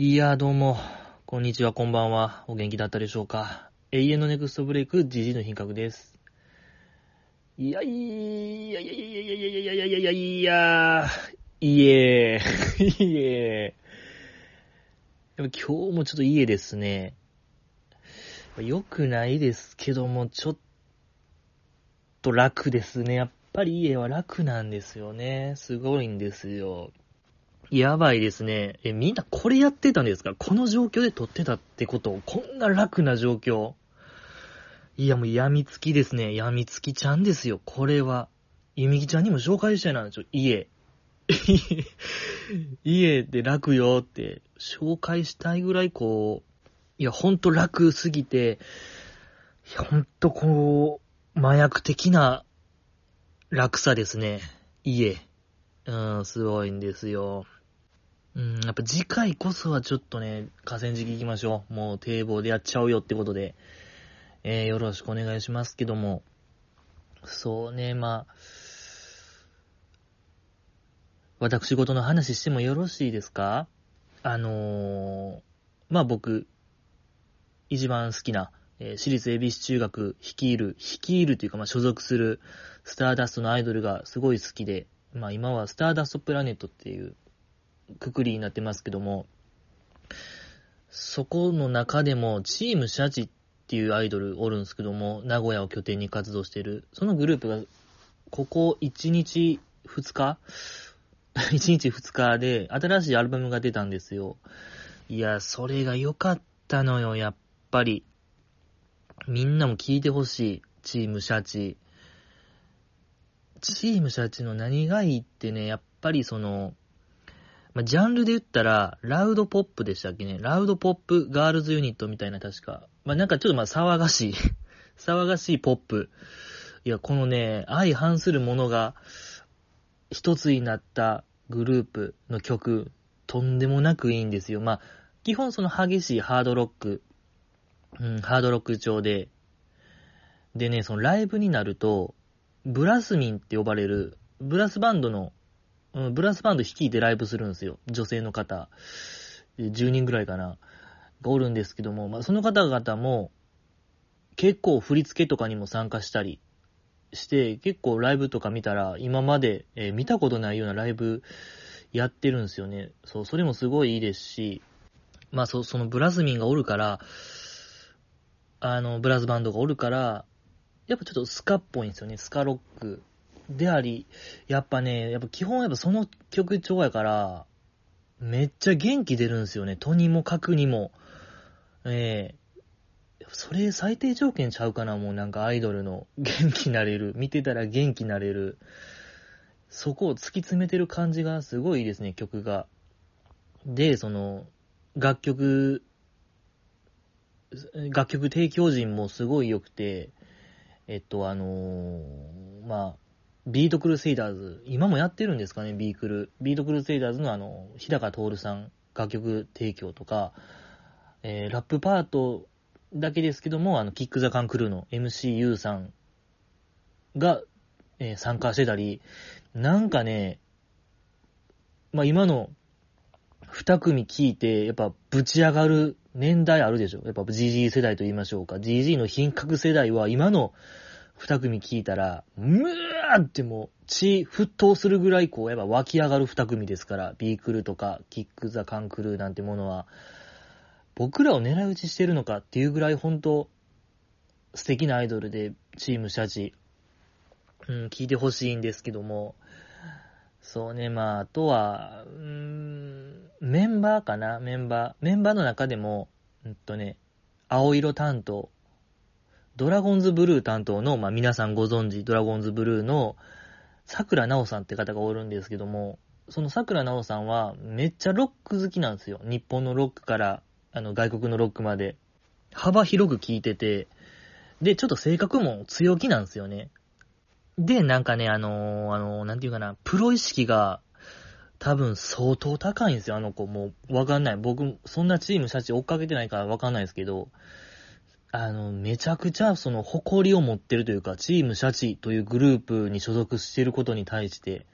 いや、どうも、こんにちは、こんばんは。お元気だったでしょうか。永遠のネクストブレイク、ジジイの品格です。いやいやいやいやいやいやいやいやいやいやいやいやいえ、いえ。やっぱ今日もちょっと家ですね。良くないですけども、ちょっと楽ですね。やっぱり家は楽なんですよね。すごいんですよ。やばいですね。え、みんなこれやってたんですか？この状況で撮ってたってこと？こんな楽な状況いや、もう病みつきですね。病みつきちゃんですよ。これは。ゆみきちゃんにも紹介したいな。ちょ、家。家で楽よって紹介したいぐらいこう、いや、ほんと楽すぎて、いや、ほんとこう、麻薬的な楽さですね。家。うん、すごいんですよ。うん、やっぱ次回こそはちょっとね、河川敷行きましょう。もう堤防でやっちゃうよってことで、えー、よろしくお願いしますけども。そうね、まあ、私事の話してもよろしいですか？あのー、まあ僕、一番好きな、えー、私立恵比寿中学率いる、率いるというか、まあ所属するスターダストのアイドルがすごい好きで、まあ今はスターダストプラネットっていうくくりになってますけども、そこの中でもチームシャチっていうアイドルおるんですけども、名古屋を拠点に活動してる。そのグループが、ここ1日2日 ?1 日2日で新しいアルバムが出たんですよ。いや、それが良かったのよ、やっぱり。みんなも聞いてほしい。チームシャチ。チームシャチの何がいいってね、やっぱりその、まあ、ジャンルで言ったら、ラウドポップでしたっけね。ラウドポップガールズユニットみたいな確か。まあ、なんかちょっとまあ騒がしい 騒がしいポップ。いや、このね、相反するものが一つになったグループの曲、とんでもなくいいんですよ。まあ、基本その激しいハードロック、うん、ハードロック調で。でね、そのライブになると、ブラスミンって呼ばれる、ブラスバンドのうん、ブラスバンド率いてライブするんですよ。女性の方。10人ぐらいかな。がおるんですけども、まあ、その方々も、結構振り付けとかにも参加したりして、結構ライブとか見たら、今まで、えー、見たことないようなライブやってるんですよね。そう、それもすごいいいですし、まあ、そ、そのブラスミンがおるから、あの、ブラスバンドがおるから、やっぱちょっとスカっぽいんですよね。スカロックであり、やっぱね、やっぱ基本やっぱその曲調やから、めっちゃ元気出るんですよね。とにもかくにも。ええー、それ最低条件ちゃうかな、もうなんかアイドルの元気なれる。見てたら元気なれる。そこを突き詰めてる感じがすごいですね、曲が。で、その、楽曲、楽曲提供陣もすごい良くて、えっと、あのー、まあ、ビートクルセイダーズ、今もやってるんですかね、ビークル。ビートクルセイダーズのあの、日高央さん、楽曲提供とか、えー、ラップパートだけですけども、あの、キックザカンクルーの MCU さんが、えー、参加してたり、なんかね、まあ、今の二組聞いて、やっぱぶち上がる年代あるでしょ。やっぱ GG 世代と言いましょうか。GG の品格世代は今の二組聞いたら、むーってもう血沸騰するぐらいこう、やっぱ湧き上がる二組ですから、ビークルとか、キックザカンクルーなんてものは、僕らを狙い撃ちしてるのかっていうぐらい本当素敵なアイドルで、チームシャチ、うん、聞いてほしいんですけども、そうね、まあ、あとは、うん、メンバーかな、メンバー。メンバーの中でも、うんとね、青色担当、ドラゴンズブルー担当の、まあ、皆さんご存知、ドラゴンズブルーの、桜直さんって方がおるんですけども、その桜直さんは、めっちゃロック好きなんですよ。日本のロックから、あの、外国のロックまで。幅広く聴いてて、で、ちょっと性格も強気なんですよね。で、なんかね、あのー、あのー、なんていうかな、プロ意識が、多分相当高いんですよ、あの子。もう、わかんない。僕、そんなチームシャチ追っかけてないからわかんないですけど、あの、めちゃくちゃその誇りを持ってるというか、チームシャチというグループに所属していることに対して、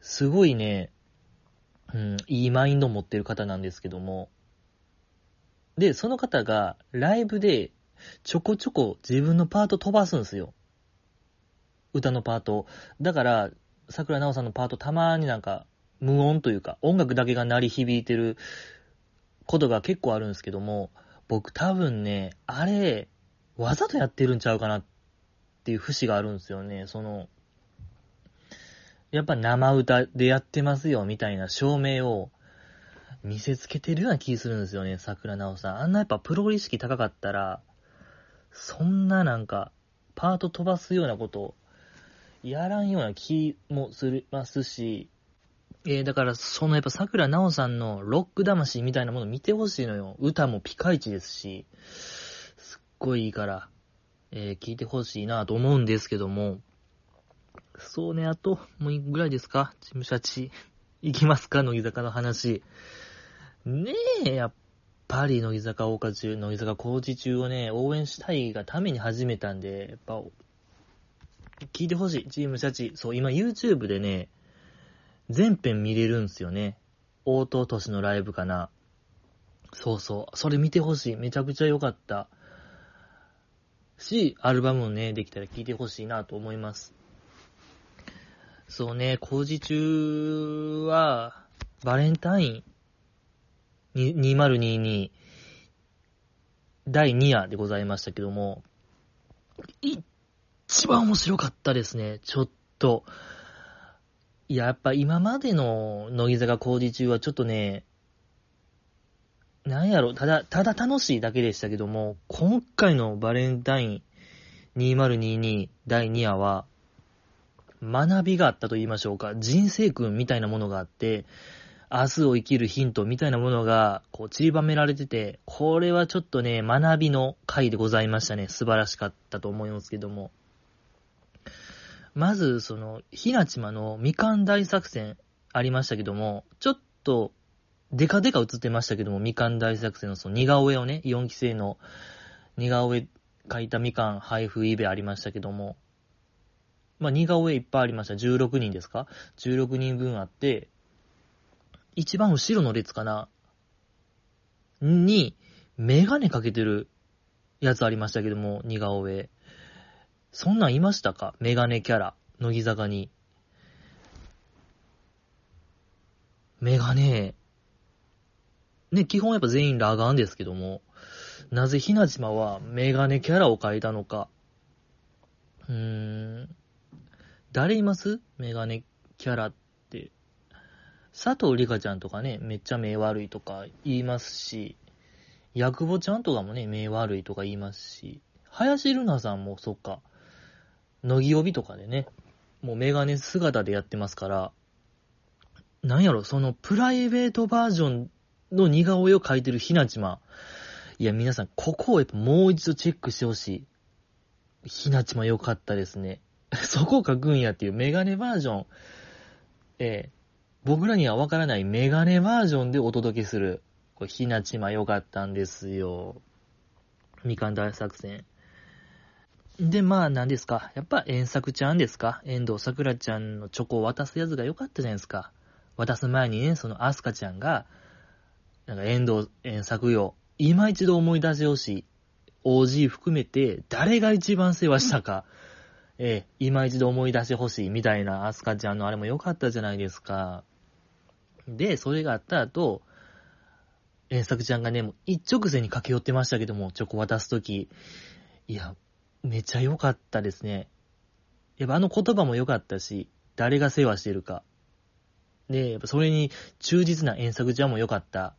すごいね、うん、いいマインドを持ってる方なんですけども、で、その方がライブでちょこちょこ自分のパート飛ばすんですよ。歌のパート。だから、桜直さんのパートたまになんか無音というか、音楽だけが鳴り響いてることが結構あるんですけども、僕多分ね、あれ、わざとやってるんちゃうかなっていう節があるんですよね。その、やっぱ生歌でやってますよみたいな証明を見せつけてるような気するんですよね、桜直さん。あんなやっぱプロ意識高かったら、そんななんか、パート飛ばすようなことやらんような気もするますし、えー、だから、そのやっぱ桜直さんのロック魂みたいなもの見てほしいのよ。歌もピカイチですし、すっごいいいから、えー、聞いてほしいなと思うんですけども、そうね、あと、もういくぐらいですか？事務所地。行きますか？乃木坂の話。ねえ、やっぱり乃木坂大花中、乃木坂工事中をね、応援したいがために始めたんで、やっぱ、聞いてほしい。チームシャチ。そう、今 YouTube でね、全編見れるんすよね。大東都市のライブかな。そうそう。それ見てほしい。めちゃくちゃ良かった。し、アルバムもね、できたら聴いてほしいなと思います。そうね、工事中は、バレンタイン2022第2夜でございましたけども、一番面白かったですね、ちょっと。いや、やっぱ今までの乃木坂工事中はちょっとね、なんやろ、ただ、ただ楽しいだけでしたけども、今回のバレンタイン2022第2夜は、学びがあったと言いましょうか、人生訓みたいなものがあって、明日を生きるヒントみたいなものが、こう、散りばめられてて、これはちょっとね、学びの回でございましたね。素晴らしかったと思いますけども。まず、その、ひなちまのみかん大作戦ありましたけども、ちょっと、デカデカ映ってましたけども、みかん大作戦のその似顔絵をね、4期生の似顔絵描いたみかん配布イベありましたけども、まあ、似顔絵いっぱいありました。16人ですか ?16 人分あって、一番後ろの列かな？に、メガネかけてるやつありましたけども、似顔絵。そんなんいましたか？メガネキャラ、乃木坂に。メガネ、ね、基本やっぱ全員裸眼ですけども、なぜひなじまはメガネキャラを描いたのか。うーん。誰います？メガネキャラって。佐藤里香ちゃんとかね、めっちゃ目悪いとか言いますし、ヤクボちゃんとかもね、目悪いとか言いますし、林ルナさんもそっか、乃木帯とかでね、もうメガネ姿でやってますから、なんやろ、そのプライベートバージョンの似顔絵を描いてるひなちま。いや、皆さん、ここをやっぱもう一度チェックしてほしい。ひなちま良かったですね。そこを書くんやっていうメガネバージョン、えー、僕らにはわからないメガネバージョンでお届けする。これ、ひなちま良かったんですよ。みかん大作戦。で、まあ、何ですか？やっぱ、遠作ちゃんですか？遠藤桜ちゃんのチョコを渡すやつが良かったじゃないですか。渡す前にね、そのアスカちゃんが、なんか遠藤、遠作よ。今一度思い出してほしい。OG 含めて、誰が一番世話したか。え、今一度思い出してほしいみたいなアスカちゃんのあれも良かったじゃないですか。で、それがあった後、遠作ちゃんがね、もう一直線に駆け寄ってましたけども、チョコ渡すとき。いや、めちゃ良かったですね。やっぱあの言葉も良かったし、誰が世話してるか。で、やっぱそれに忠実な遠作ちゃんも良かった。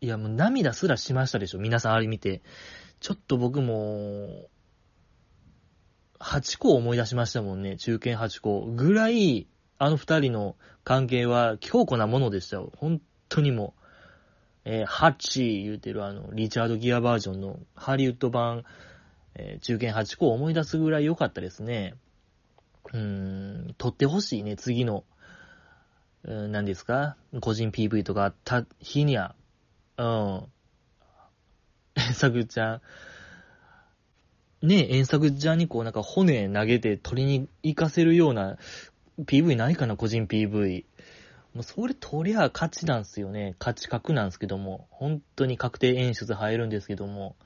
いや、もう涙すらしましたでしょ。皆さんあれ見て。ちょっと僕も、8個思い出しましたもんね。中堅8個。ぐらい、あの二人の関係は強固なものでしたよ。本当にもう。えー、ハッチー言うてるあの、リチャード・ギアバージョンのハリウッド版、えー、中堅8個を思い出すぐらい良かったですね。うーん、撮ってほしいね、次の、うん、何ですか？個人 PV とかあった日には、うん。さぐちゃん、ね、遠作ちゃんにこうなんか骨投げて取りに行かせるような PV ないかな、個人 PV。もうそれ取りゃ勝ちなんすよね。勝ち確なんですけども。本当に確定演出入るんですけども。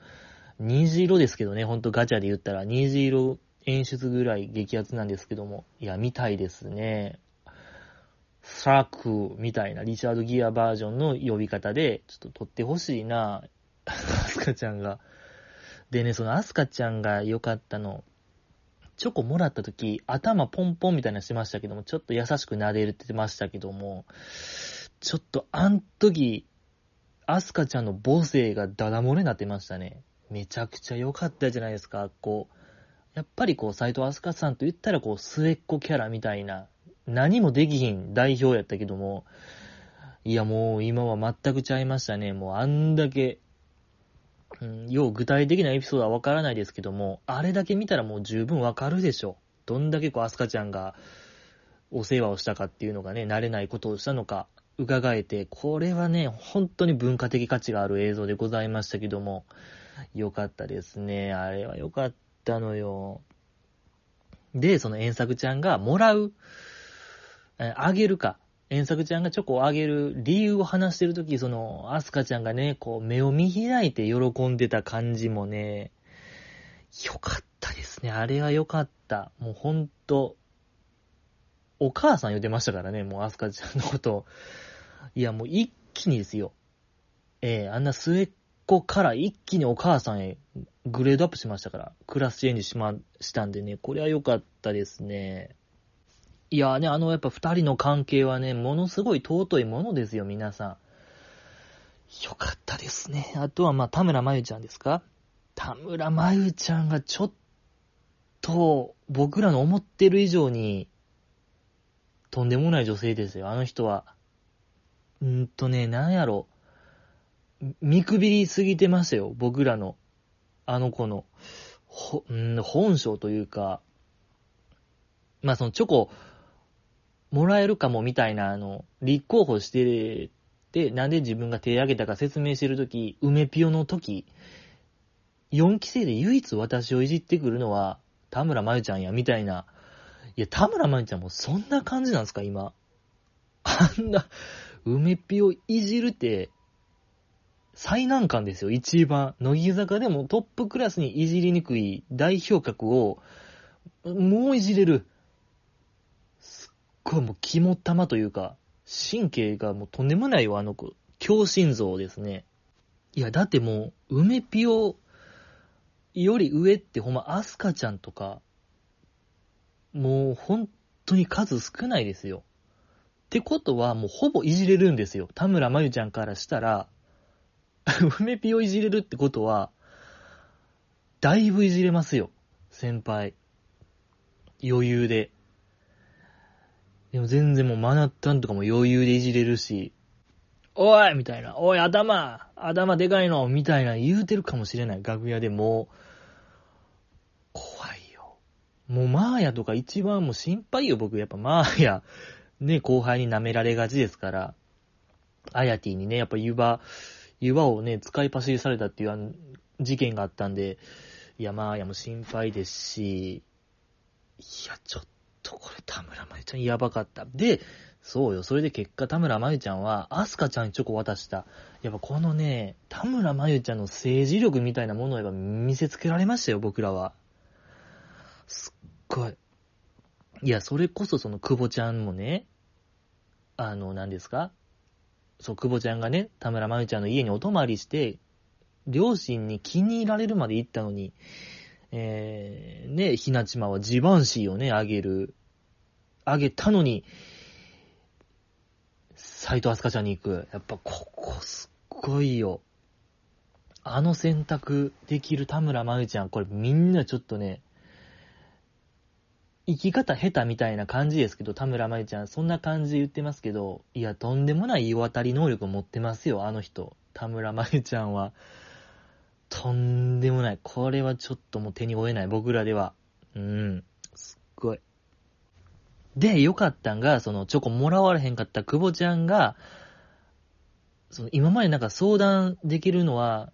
虹色ですけどね、ほんとガチャで言ったら、虹色演出ぐらい激アツなんですけども。いや、見たいですね。サークみたいなリチャード・ギアバージョンの呼び方で、ちょっと撮ってほしいな、アスカちゃんが。でね、そのアスカちゃんが良かったの、チョコもらった時、頭ポンポンみたいなのしましたけども、ちょっと優しく撫でるって言ってましたけども、ちょっとあん時、アスカちゃんの母性がダダ漏れになってましたね。めちゃくちゃ良かったじゃないですか、こう。やっぱりこう、斎藤飛鳥さんと言ったらこう、末っ子キャラみたいな、何もできひん代表やったけども、いやもう今は全くちゃいましたね。もうあんだけ、うん、よう具体的なエピソードはわからないですけども、あれだけ見たらもう十分わかるでしょ。どんだけこう、アスカちゃんがお世話をしたかっていうのがね、慣れないことをしたのか、伺えて、これはね、本当に文化的価値がある映像でございましたけども、よかったですね。あれはよかったのよ。で、その遠作ちゃんがもらう、えあげるか。遠作ちゃんがチョコをあげる理由を話してるとき、その、アスカちゃんがね、こう、目を見開いて喜んでた感じもね、よかったですね。あれはよかった。もうほんと、お母さん言ってましたからね、もうアスカちゃんのこと。いや、もう一気にですよ。ええー、あんな末っ子から一気にお母さんへグレードアップしましたから、クラスチェンジしま、したんでね、これは良かったですね。いやね、あの、やっぱ二人の関係はね、ものすごい尊いものですよ、皆さん。よかったですね。あとは、まあ、田村真由ちゃんですか？田村真由ちゃんがちょっと、僕らの思ってる以上に、とんでもない女性ですよ、あの人は。んとね、なんやろ。見くびりすぎてましたよ、僕らの。あの子の、ほ、ん本性というか、まあそのチョコ、もらえるかもみたいな、あの、立候補してて、なんで自分が手挙げたか説明してるとき、梅ピオのとき、4期生で唯一私をいじってくるのは、田村真由ちゃんや、みたいな。いや、田村真由ちゃんもそんな感じなんですか、今。あんな、梅ピオいじるって、最難関ですよ、一番。乃木坂でもトップクラスにいじりにくい代表格を、もういじれる。すっごいもう肝玉というか、神経がもうとんでもないよ、あの子。強心臓ですね。いや、だってもう、梅ピオより上ってほんま、アスカちゃんとか、もう本当に数少ないですよ。ってことは、もうほぼいじれるんですよ。田村真由ちゃんからしたら、梅ピをいじれるってことは、だいぶいじれますよ。先輩。余裕で。でも全然もうマナッタンとかも余裕でいじれるし、おいみたいな、おい頭頭でかいのみたいな言うてるかもしれない。楽屋でも、怖いよ。もうマーヤとか一番もう心配よ、僕。やっぱマーヤ、ね、後輩に舐められがちですから、アヤティにね、やっぱ湯葉、岩をね、使い走りされたっていう事件があったんで、いや、まあ、いや、もう心配ですし、いや、ちょっとこれ田村まゆちゃんやばかった。で、そうよ、それで結果田村まゆちゃんは、アスカちゃんにチョコ渡した。やっぱこのね、田村まゆちゃんの政治力みたいなものをやっぱ見せつけられましたよ、僕らは。すっごい。いや、それこそその久保ちゃんもね、あの、何ですか？そう、久保ちゃんがね、田村まゆちゃんの家にお泊まりして、両親に気に入られるまで行ったのに、えー、ね、ひなちまはジバンシーをね、あげる。あげたのに、斎藤飛鳥ちゃんに行く。やっぱここすっごいよ。あの選択できる田村まゆちゃん、これみんなちょっとね、生き方下手みたいな感じですけど、田村まゆちゃん、そんな感じで言ってますけど、いや、とんでもない言い渡り能力を持ってますよ、あの人。田村まゆちゃんは。とんでもない。これはちょっともう手に負えない、僕らでは。うん。すっごい。で、よかったんが、その、チョコもらわれへんかった久保ちゃんが、その、今までなんか相談できるのは、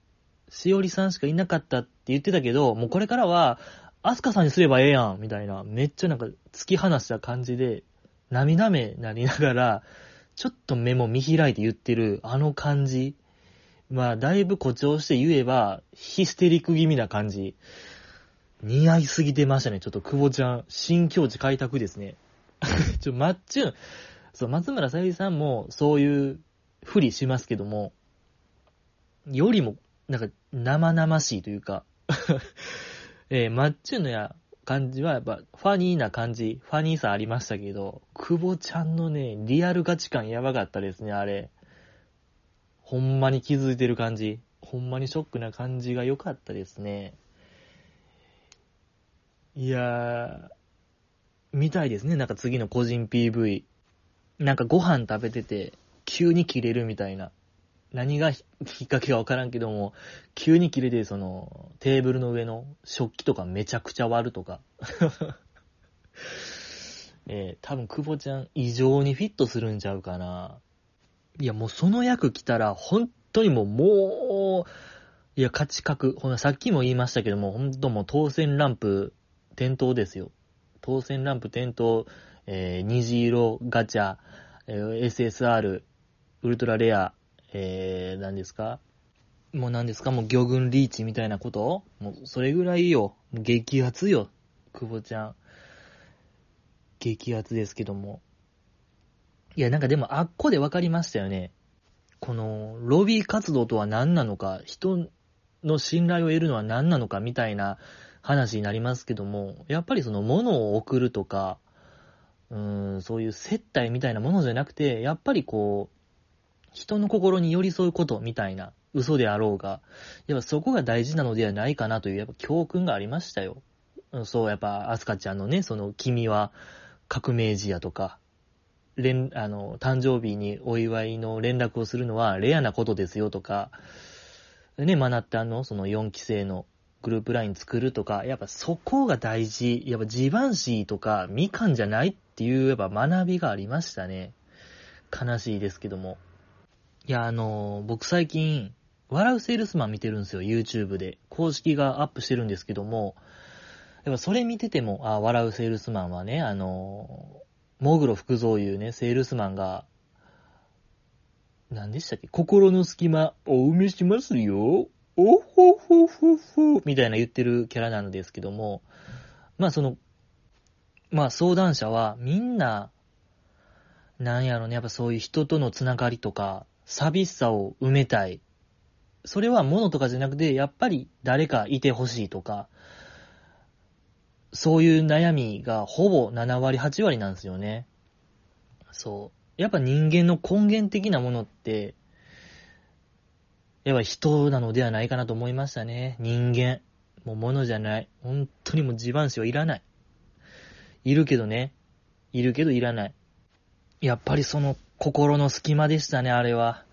しおりさんしかいなかったって言ってたけど、もうこれからは、アスカさんにすればええやん、みたいな、めっちゃなんか突き放した感じで、涙目なりながら、ちょっと目も見開いて言ってる、あの感じ。まあ、だいぶ誇張して言えば、ヒステリック気味な感じ。似合いすぎてましたね。ちょっと久保ちゃん、新境地開拓ですね。ちょ、マッチュン、そう、松村さゆりさんもそういうふりしますけども、よりも、なんか、生々しいというか えー、マッチュのや感じはやっぱファニーな感じ、ファニーさありましたけど、久保ちゃんのね、リアルガチ感やばかったですね、あれ。ほんまに気づいてる感じ。ほんまにショックな感じが良かったですね。いやー、見たいですね。なんか次の個人 PV。なんかご飯食べてて、急に切れるみたいな。何がきっかけかわからんけども、急に切れて、その、テーブルの上の食器とかめちゃくちゃ割るとか。えー、多分、久保ちゃん異常にフィットするんちゃうかな。いや、もうその役来たら、本当にもう、もう、いや、価値格。ほな、さっきも言いましたけども、本当もう当選ランプ点灯ですよ。当選ランプ点灯、えー、虹色ガチャ、えー、SSR、ウルトラレア、えー、何ですか？もう何ですか？もう魚群リーチみたいなこと？もうそれぐらいよ。激アツよ。久保ちゃん。激アツですけども。いや、なんかでもあっこで分かりましたよね。この、ロビー活動とは何なのか、人の信頼を得るのは何なのかみたいな話になりますけども、やっぱりその物を送るとか、うん、そういう接待みたいなものじゃなくて、やっぱりこう、人の心に寄り添うことみたいな嘘であろうが、やっぱそこが大事なのではないかなというやっぱ教訓がありましたよ。そう、やっぱ、アスカちゃんのね、その、君は革命児やとか、連、あの、誕生日にお祝いの連絡をするのはレアなことですよとか、ね、マナッタのその4期生のグループライン作るとか、やっぱそこが大事。やっぱジバンシーとかみかんじゃないっていうやっぱ学びがありましたね。悲しいですけども。いや、あの、僕最近、笑うセールスマン見てるんですよ、YouTube で。公式がアップしてるんですけども、やっぱそれ見てても、あ、笑うセールスマンはね、あの、モグロ福蔵いうね、セールスマンが、何でしたっけ？心の隙間、お埋めしますよ。おほほほほ、みたいな言ってるキャラなんですけども、まあその、まあ相談者はみんな、なんやろね、やっぱそういう人とのつながりとか、寂しさを埋めたい。それは物とかじゃなくて、やっぱり誰かいてほしいとか、そういう悩みがほぼ7割、8割なんですよね。そう。やっぱ人間の根源的なものって、やっぱ人なのではないかなと思いましたね。人間。もう物じゃない。本当にもう地盤師はいらない。いるけどね。いるけどいらない。やっぱりその心の隙間でしたね、あれは。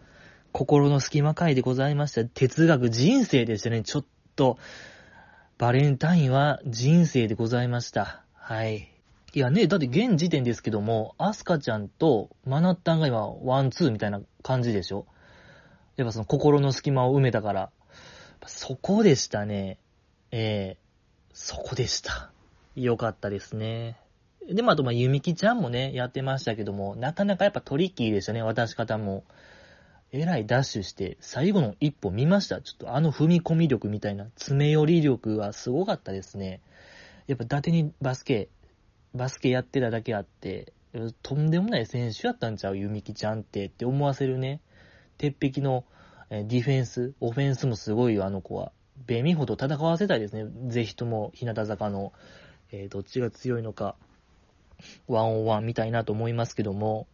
心の隙間回でございました。哲学人生でしたね。ちょっと、バレンタインは人生でございました。はい。いやね、だって現時点ですけども、アスカちゃんとマナッタンが今、ワンツーみたいな感じでしょ？やっぱその心の隙間を埋めたから。そこでしたね。ええー、そこでした。よかったですね。で、まあ、あと、ま、ゆみきちゃんもね、やってましたけども、なかなかやっぱトリッキーでしたね、渡し方も。えらいダッシュして、最後の一歩見ました。ちょっとあの踏み込み力みたいな、爪寄り力はすごかったですね。やっぱ伊達にバスケ、バスケやってただけあって、とんでもない選手やったんちゃう？ゆみきちゃんってって思わせるね。鉄壁のディフェンス、オフェンスもすごいよ、あの子は。ベミホと戦わせたいですね。ぜひとも、日向坂の、えー、どっちが強いのか。ワンオンワンみたいなと思いますけども、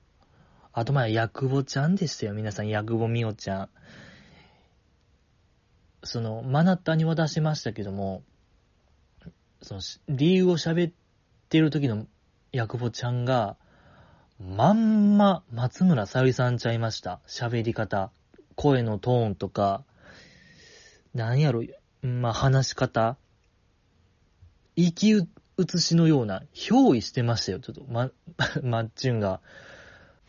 あとまあ、ヤクボちゃんでしたよ、皆さん、ヤクボミオちゃん。その、マナッタに渡しましたけども、その、理由を喋ってる時のヤクボちゃんが、まんま松村さゆりさんちゃいました。喋り方。声のトーンとか、なんやろ、まあ、話し方。息写しのような、憑依してましたよ、ちょっと、ま、マッチュンが。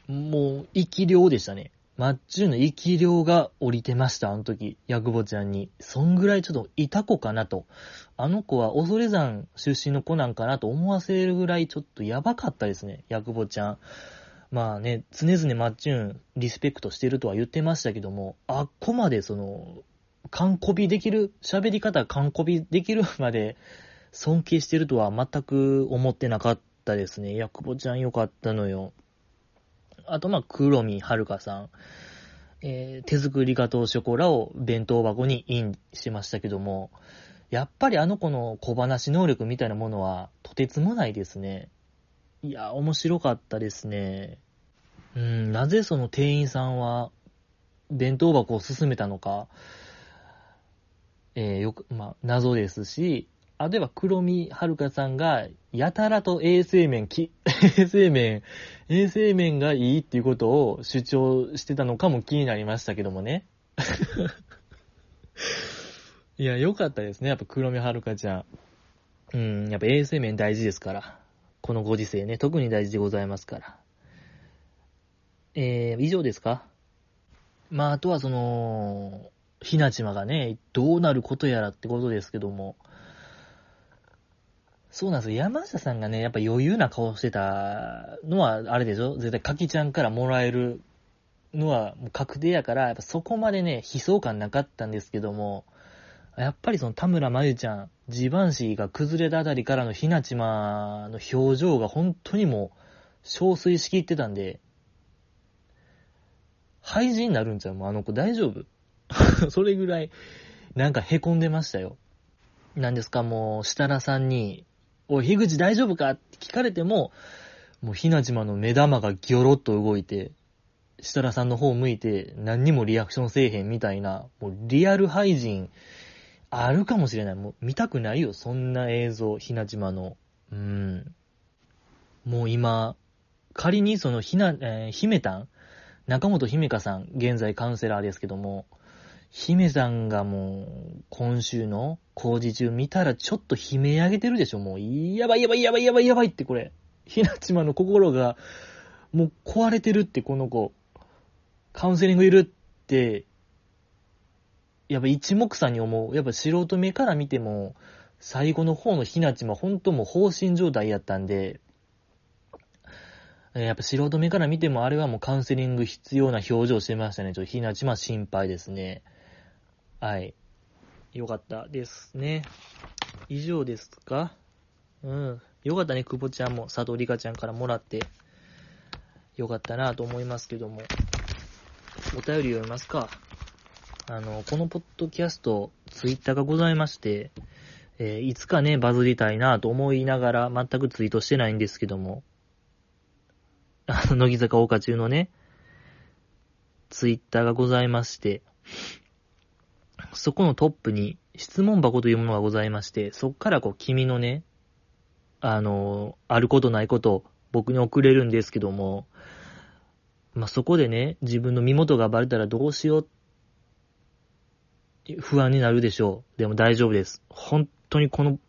もう、生き量でしたね。マッチュンの生き量が降りてました、あの時、ヤクボちゃんに。そんぐらいちょっといた子かなと。あの子は恐山出身の子なんかなと思わせるぐらいちょっとやばかったですね、ヤクボちゃん。まあね、常々マッチューンリスペクトしてるとは言ってましたけども、あっこまでその、完コピできる、喋り方完コピできるまで尊敬してるとは全く思ってなかったですね。いや、久保ちゃんよかったのよ。あと、まあ、黒見遥さん。えー、手作りガトーショコラを弁当箱にインしましたけども、やっぱりあの子の小話能力みたいなものはとてつもないですね。いや、面白かったですね。うん、なぜその店員さんは弁当箱を進めたのか、えー、よく、まあ、謎ですし、あるいは黒見遥さんが、やたらと衛生面き、衛生面、衛生面がいいっていうことを主張してたのかも気になりましたけどもね。いや、よかったですね。やっぱ黒見遥ちゃん。うん、やっぱ衛生面大事ですから。このご時世ね、特に大事でございますから。えー、以上ですか？まあ、あとはその、ひなちまがね、どうなることやらってことですけども、そうなんですよ。山下さんがね、やっぱ余裕な顔してたのは、あれでしょ？絶対かきちゃんからもらえるのはもう確定やから、やっぱそこまでね、悲壮感なかったんですけども、やっぱりその田村真由ちゃん、地盤師が崩れたあたりからのひなちまの表情が本当にもう、憔悴しきってたんで、廃人になるんちゃう？もうあの子大丈夫？それぐらい、なんか凹んでましたよ。なんですか、もう、設楽さんに、おい、樋口大丈夫か？って聞かれても、もう、ひなじまの目玉がギョロッと動いて、設楽さんの方を向いて、何にもリアクションせえへんみたいな、もう、リアル廃人、あるかもしれない。もう、見たくないよ、そんな映像、ひなじまの。うん。もう今、仮にそのひな、えー、姫たん中本姫香さん、現在カウンセラーですけども、姫さんがもう、今週の工事中見たらちょっと悲鳴上げてるでしょもう、やばいやばいやばいやばいやばいってこれ。ひなちまの心が、もう壊れてるってこの子。カウンセリングいるって、やっぱ一目散に思う。やっぱ素人目から見ても、最後の方のひなちま、ほんともう放心状態やったんで、やっぱ素人目から見てもあれはもうカウンセリング必要な表情してましたね。ちょっとひなちま心配ですね。はい。よかったですね。以上ですか？うん。よかったね、久保ちゃんも佐藤里香ちゃんからもらって。よかったなと思いますけども。お便り読みますか。あの、このポッドキャスト、ツイッターがございまして、えー、いつかね、バズりたいなと思いながら全くツイートしてないんですけども、あの、乃木坂大花中のね、ツイッターがございまして、そこのトップに質問箱というものがございまして、そっからこう、君のね、あの、あることないことを僕に送れるんですけども、まあ、そこでね、自分の身元がバレたらどうしよう不安になるでしょう。でも大丈夫です。本当にこの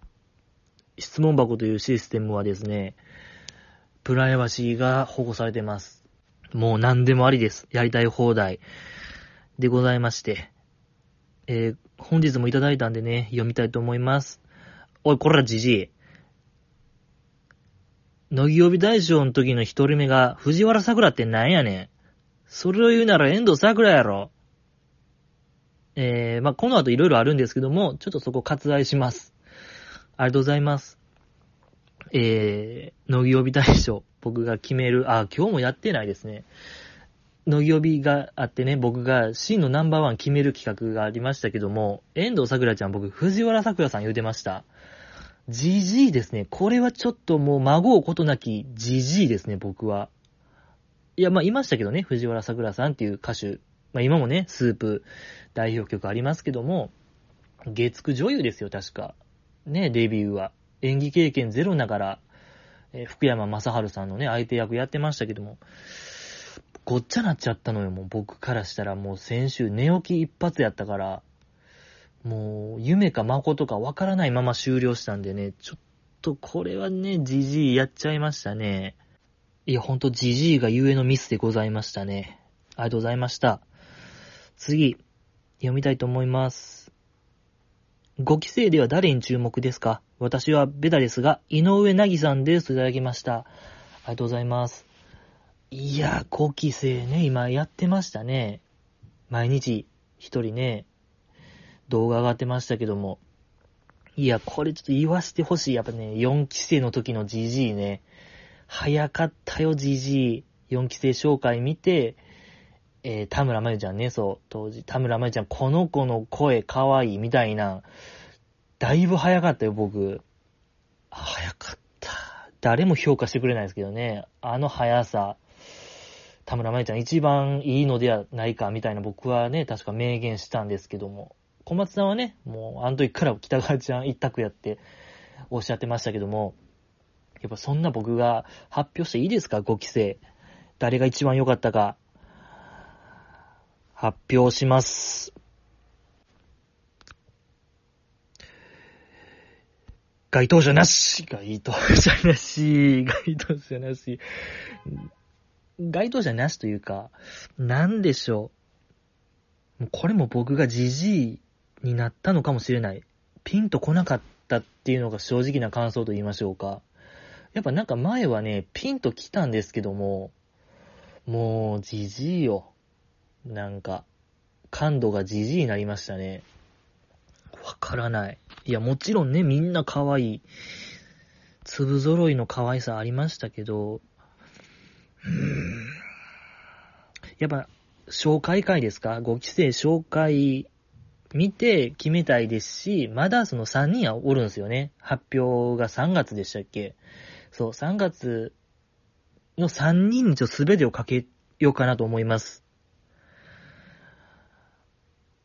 質問箱というシステムはですね、プライバシーが保護されてます。もう何でもありです。やりたい放題でございまして。えー、本日もいただいたんでね、読みたいと思います。おい、こらじじい。乃木帯大将の時の一人目が藤原桜ってなんやねん。それを言うなら遠藤桜やろ。えー、まあ、この後いろいろあるんですけども、ちょっとそこ割愛します。ありがとうございます。えー、乃木帯大賞、僕が決める、あ、今日もやってないですね。乃木帯があってね、僕が真のナンバーワン決める企画がありましたけども、遠藤桜ちゃん僕、藤原桜さん言うてました。じじいですね。これはちょっともう孫をことなきじじいですね、僕は。いや、まあ、いましたけどね、藤原桜さんっていう歌手。まあ、今もね、スープ代表曲ありますけども、月9女優ですよ、確か。ね、デビューは。演技経験ゼロながら、えー、福山雅治さんのね、相手役やってましたけども、ごっちゃなっちゃったのよ、もう僕からしたらもう先週寝起き一発やったから、もう夢か誠かわからないまま終了したんでね、ちょっとこれはね、じじいやっちゃいましたね。いや、ほんとじじいがゆえのミスでございましたね。ありがとうございました。次、読みたいと思います。ご期生では誰に注目ですか？私はベタですが、井上なぎさんです。いただきました。ありがとうございます。いや、5期生ね、今やってましたね。毎日一人ね、動画上がってましたけども。いや、これちょっと言わせてほしい。やっぱね、4期生の時の GG ね。早かったよ、GG。4期生紹介見て、えー、田村まゆちゃんね、そう、当時、田村まゆちゃん、この子の声かわいいみたいな、だいぶ早かったよ、僕。早かった。誰も評価してくれないですけどね、あの速さ、田村まゆちゃん一番いいのではないか、みたいな僕はね、確か明言したんですけども、小松さんはね、もう、あの時から北川ちゃん一択やっておっしゃってましたけども、やっぱそんな僕が発表していいですか ?5 期生。誰が一番良かったか。発表します。該当者なし該当者なし該当者なし該当者なしというか、なんでしょう。これも僕がじじいになったのかもしれない。ピンと来なかったっていうのが正直な感想と言いましょうか。やっぱなんか前はね、ピンと来たんですけども、もう、じじいよ。なんか、感度がじじいになりましたね。わからない。いや、もちろんね、みんな可愛い。粒揃いの可愛さありましたけど、やっぱ、紹介会ですか ?5 期生紹介見て決めたいですし、まだその3人はおるんですよね。発表が3月でしたっけ？そう、3月の3人にちょっと全てをかけようかなと思います。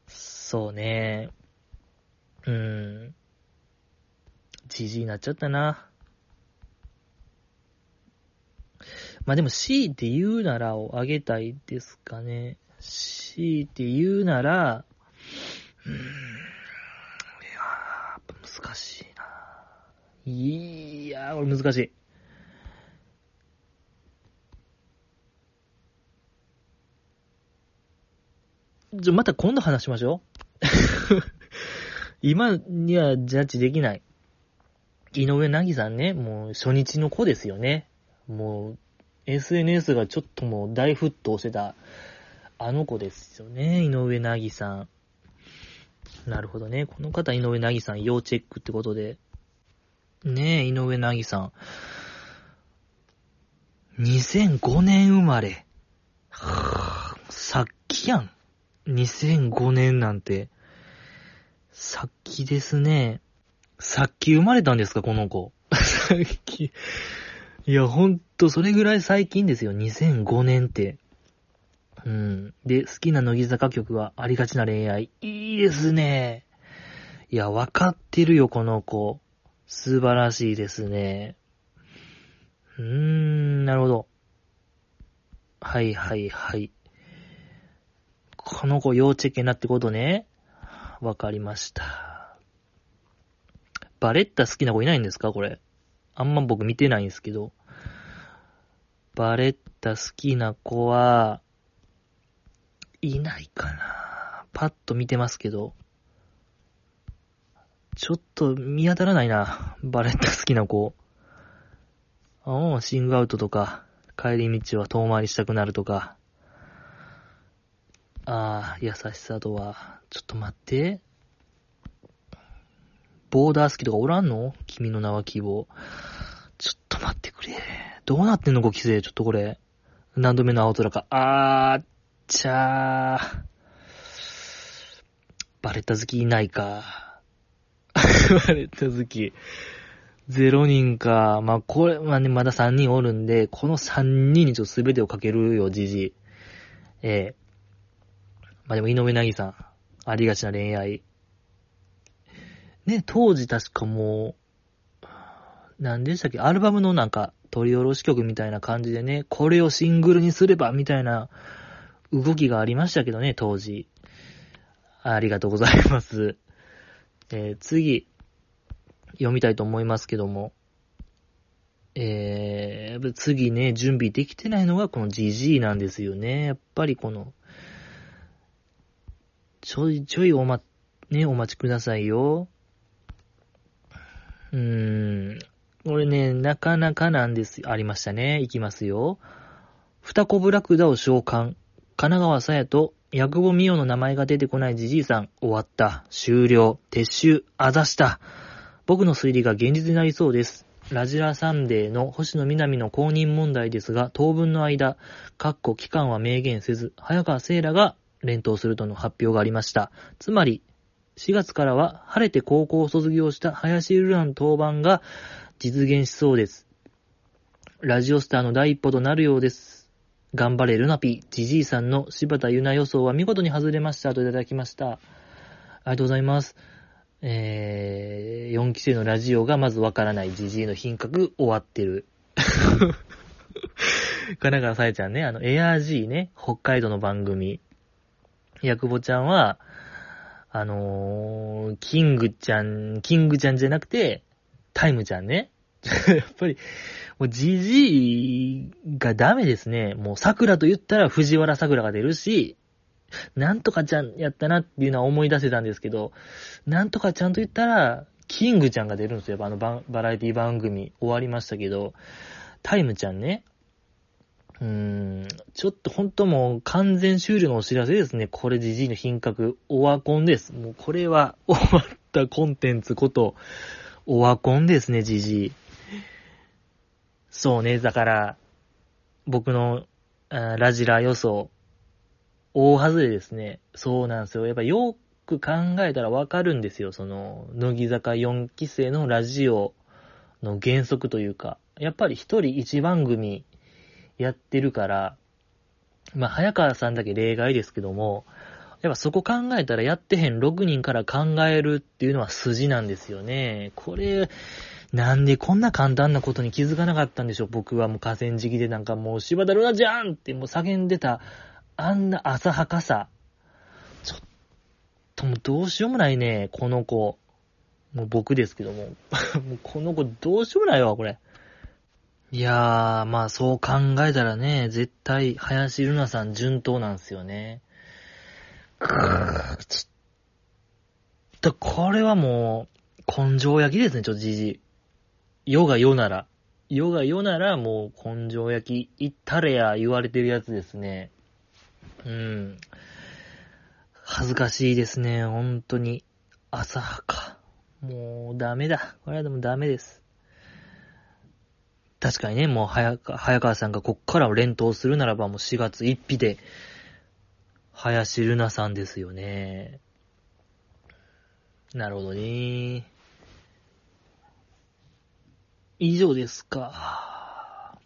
そうね。うーん。じじいになっちゃったな。まあでも強いて言うならをあげたいですかね。強いて言うなら、うーん。いや、難しいな。いやー、俺難しい。じゃ、また今度話しましょう。今にはジャッジできない。井上凪さんね、もう初日の子ですよね。もう、SNS がちょっともう大沸騰してた、あの子ですよね、井上凪さん。なるほどね。この方、井上凪さん、要チェックってことで。ねえ、井上凪さん。2005年生まれ。はぁ、さっきやん。2005年なんて、さっきですね。さっき生まれたんですか、この子。さっき。いや、ほんと、それぐらい最近ですよ、2005年って。うん。で、好きな乃木坂曲はありがちな恋愛。いいですね。いや、わかってるよ、この子。素晴らしいですね。うーん、なるほど。はいはいはい。この子要チェックなってことね。わかりました。バレッタ好きな子いないんですか？これ。あんま僕見てないんですけど。バレッタ好きな子は、いないかな。パッと見てますけど。ちょっと見当たらないな。バレッタ好きな子。ああ、シングアウトとか、帰り道は遠回りしたくなるとか。ああ、優しさとは、ちょっと待って。ボーダー好きとかおらんの？君の名は希望。ちょっと待ってくれ。どうなってんのご規制。ちょっとこれ。何度目の青空か。あー、ちゃー。バレッタ好きいないか。バレッタ好き。ゼロ人か。まあ、これ、まあね、まだ3人おるんで、この3人にちょっと全てをかけるよ、じじ。ええまあでも井上凪さん、ありがちな恋愛。ね、当時確かもう、何でしたっけ？アルバムのなんか、取り下ろし曲みたいな感じでね、これをシングルにすれば、みたいな動きがありましたけどね、当時。ありがとうございます。えー、次、読みたいと思いますけども。えー、次ね、準備できてないのがこの GG なんですよね。やっぱりこの、ちょいちょいおま、ね、お待ちくださいよ。うーん。これね、なかなかなんです。ありましたね。いきますよ。二コブラクダを召喚。神奈川さやと、ヤクボミオの名前が出てこないじじいさん。終わった。終了。撤収。あざした。僕の推理が現実になりそうです。ラジラサンデーの星野みなみの公認問題ですが、当分の間、かっこ期間は明言せず、早川聖羅が連投するとの発表がありました。つまり、4月からは晴れて高校を卒業した林ルラの登板が実現しそうです。ラジオスターの第一歩となるようです。頑張れルナピー、ジジイさんの柴田ゆな予想は見事に外れましたといただきました。ありがとうございます。えー、4期生のラジオがまずわからないジジイの品格終わってる。神奈川さえちゃんね、あの、エアー G ね、北海道の番組。ヤクボちゃんは、あのー、キングちゃん、キングちゃんじゃなくて、タイムちゃんね。やっぱり、もうジジイがダメですね。もう桜と言ったら藤原桜が出るし、なんとかちゃんやったなっていうのは思い出せたんですけど、なんとかちゃんと言ったら、キングちゃんが出るんですよ。あのババラエティ番組終わりましたけど、タイムちゃんね。うーん、ちょっとほんともう完全終了のお知らせですね。これジジイの品格、オワコンです。もうこれは終わったコンテンツこと、オワコンですね、ジジイ。そうね、だから、僕のラジラ予想、大外れですね。そうなんですよ。やっぱよく考えたらわかるんですよ。その、乃木坂4期生のラジオの原則というか、やっぱり一人一番組やってるから、まあ、早川さんだけ例外ですけども、やっぱそこ考えたらやってへん6人から考えるっていうのは筋なんですよね。これ、なんでこんな簡単なことに気づかなかったんでしょう僕はもう河川敷でなんかもう柴田ルナじゃんってもう叫んでた、あんな浅はかさ。ちょっともうどうしようもないね、この子。もう僕ですけども。もうこの子どうしようもないわ、これ。いやー、まあそう考えたらね、絶対、林ルナさん順当なんですよね。くー、ちょっと、これはもう、根性焼きですね、ちょっとじじ。世が世なら。世が世ならもう根性焼き、いったれや言われてるやつですね。うん。恥ずかしいですね、本当に。浅はか。もうダメだ。これはでもダメです。確かにね、もう早川、早川さんがこっからを連投するならばもう4月1日で、林ルナさんですよね。なるほどね。以上ですか。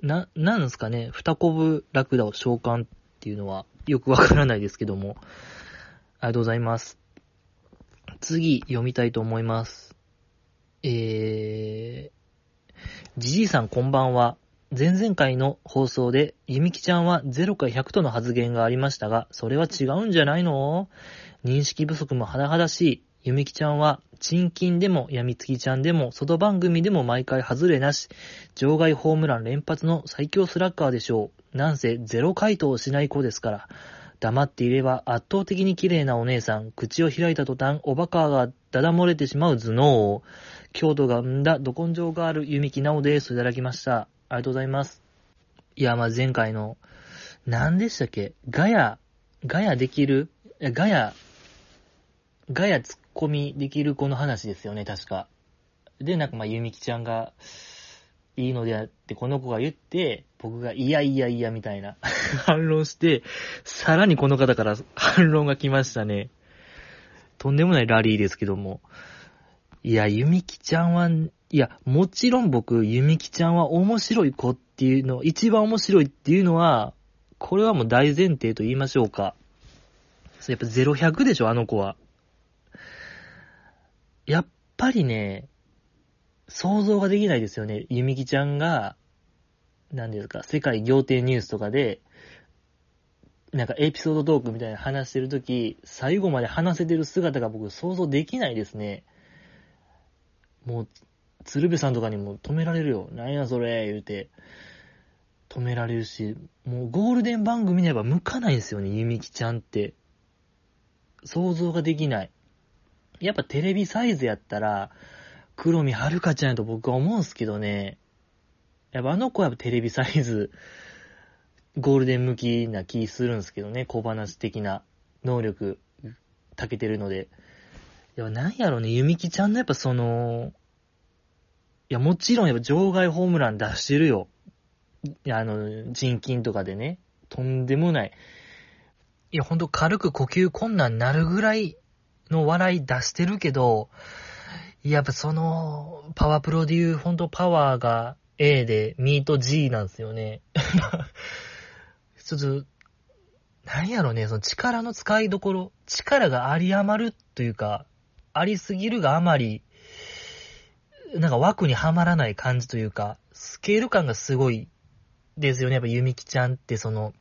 な、なんですかね、二コブラクダを召喚っていうのはよくわからないですけども。ありがとうございます。次、読みたいと思います。えー、じじいさんこんばんは。前々回の放送で、ゆみきちゃんは0か100との発言がありましたが、それは違うんじゃないの？認識不足も甚だしい。ゆみきちゃんは、チンキンでも、やみつきちゃんでも、外番組でも毎回外れなし、場外ホームラン連発の最強スラッガーでしょう。なんせ、ゼロ回答をしない子ですから。黙っていれば圧倒的に綺麗なお姉さん、口を開いた途端、おバカがダダ漏れてしまう頭脳王。京都が生んだど根性がある弓木直です。いただきました。ありがとうございます。いや、まあ、前回の、何でしたっけ？ガヤ、ガヤできる？ガヤ、ガヤ突っ込みできる子の話ですよね、確か。で、なんかまあ、弓木ちゃんが、いいのであって、この子が言って、僕がいやいやいやみたいな 反論して、さらにこの方から反論が来ましたね。とんでもないラリーですけども。いや、ゆみきちゃんは、いや、もちろん僕、ゆみきちゃんは面白い子っていうの、一番面白いっていうのは、これはもう大前提と言いましょうか。やっぱ0100でしょ、あの子は。やっぱりね、想像ができないですよね。ゆみきちゃんが、何ですか、世界仰天ニュースとかで、なんかエピソードトークみたいな話してるとき、最後まで話せてる姿が僕想像できないですね。もう、鶴瓶さんとかにも止められるよ。なんやそれ、言うて。止められるし、もうゴールデン番組には向かないんですよね、ゆみきちゃんって。想像ができない。やっぱテレビサイズやったら、黒見はるかちゃんやと僕は思うんすけどね。やっぱあの子はテレビサイズ、ゴールデン向きな気するんすけどね、小話的な能力、たけてるので。いや、なんやろね、ゆみきちゃんのやっぱその、いや、もちろんやっぱ場外ホームラン出してるよ。あの、人筋とかでね、とんでもない。いや、ほんと軽く呼吸困難になるぐらいの笑い出してるけど、やっぱその、パワープロでいう、ほんとパワーが A で、ミート G なんですよね。ちょっと、何やろね、その力の使いどころ、力があり余るというか、ありすぎるがあまり、なんか枠にはまらない感じというか、スケール感がすごいですよね。やっぱゆみきちゃんってその、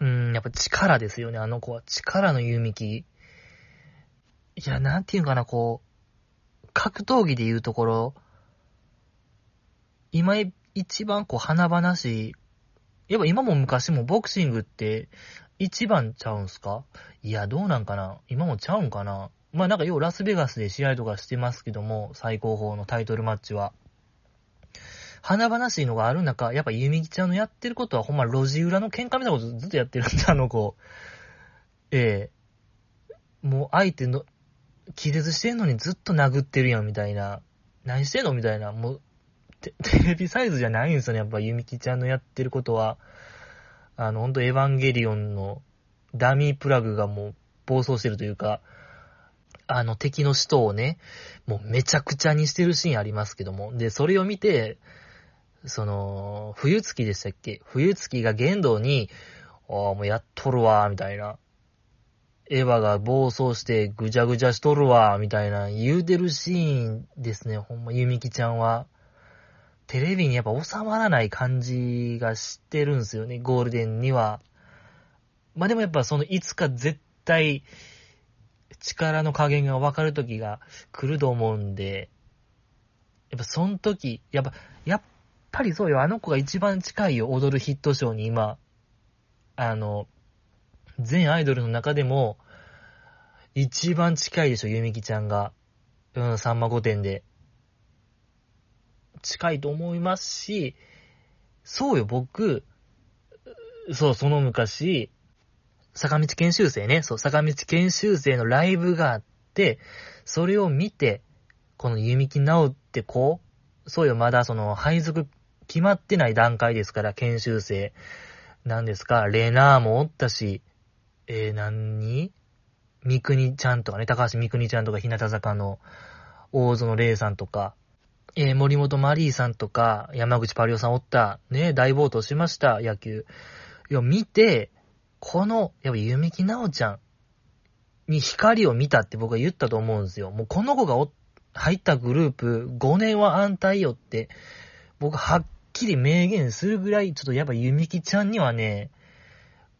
うん、やっぱ力ですよね、あの子は。力のゆみいや、なんていうかな、こう、格闘技で言うところ、今一番こう華々しい、やっぱ今も昔もボクシングって一番ちゃうんすか？いや、どうなんかな？今もちゃうんかな？まあなんか要はラスベガスで試合とかしてますけども、最高峰のタイトルマッチは。華々しいのがある中、やっぱゆみきちゃんのやってることはほんま路地裏の喧嘩みたいなことずっとやってるんで、あの子。ええもう相手の、気絶してんのにずっと殴ってるやんみたいな。何してんのみたいな。もう、テレビサイズじゃないんですよね、やっぱゆみきちゃんのやってることは。あの、ほんとエヴァンゲリオンのダミープラグがもう暴走してるというか、あの敵の人をね、もうめちゃくちゃにしてるシーンありますけども。で、それを見て、その、冬月でしたっけ？冬月が玄道に、ああ、もうやっとるわ、みたいな。エヴァが暴走してぐちゃぐちゃしとるわ、みたいな言うてるシーンですね。ほんま、ゆみきちゃんは。テレビにやっぱ収まらない感じがしてるんですよね、ゴールデンには。まあでもやっぱそのいつか絶対力の加減が分かる時が来ると思うんで、やっぱその時、やっぱ、やっぱりそうよ、あの子が一番近いよ、踊るヒットショーに今。あの、全アイドルの中でも、一番近いでしょ、ゆみきちゃんが。うん、さんま御殿で。近いと思いますし、そうよ、僕、そう、その昔、坂道研修生ね、そう、坂道研修生のライブがあって、それを見て、この弓木直って子、そうよ、まだその配属決まってない段階ですから、研修生。なんですか、レナーもおったし、えー、何？三国ちゃんとかね、高橋三国ちゃんとか、日向坂の大園玲さんとか、えー、森本マリーさんとか、山口パリオさんおった、ね、大暴投しました、野球。いや、見て、この、やっぱ弓木直ちゃんに光を見たって僕は言ったと思うんですよ。もうこの子が入ったグループ5年は安泰よって、僕はっきり明言するぐらい、ちょっとやっぱ弓木ちゃんにはね、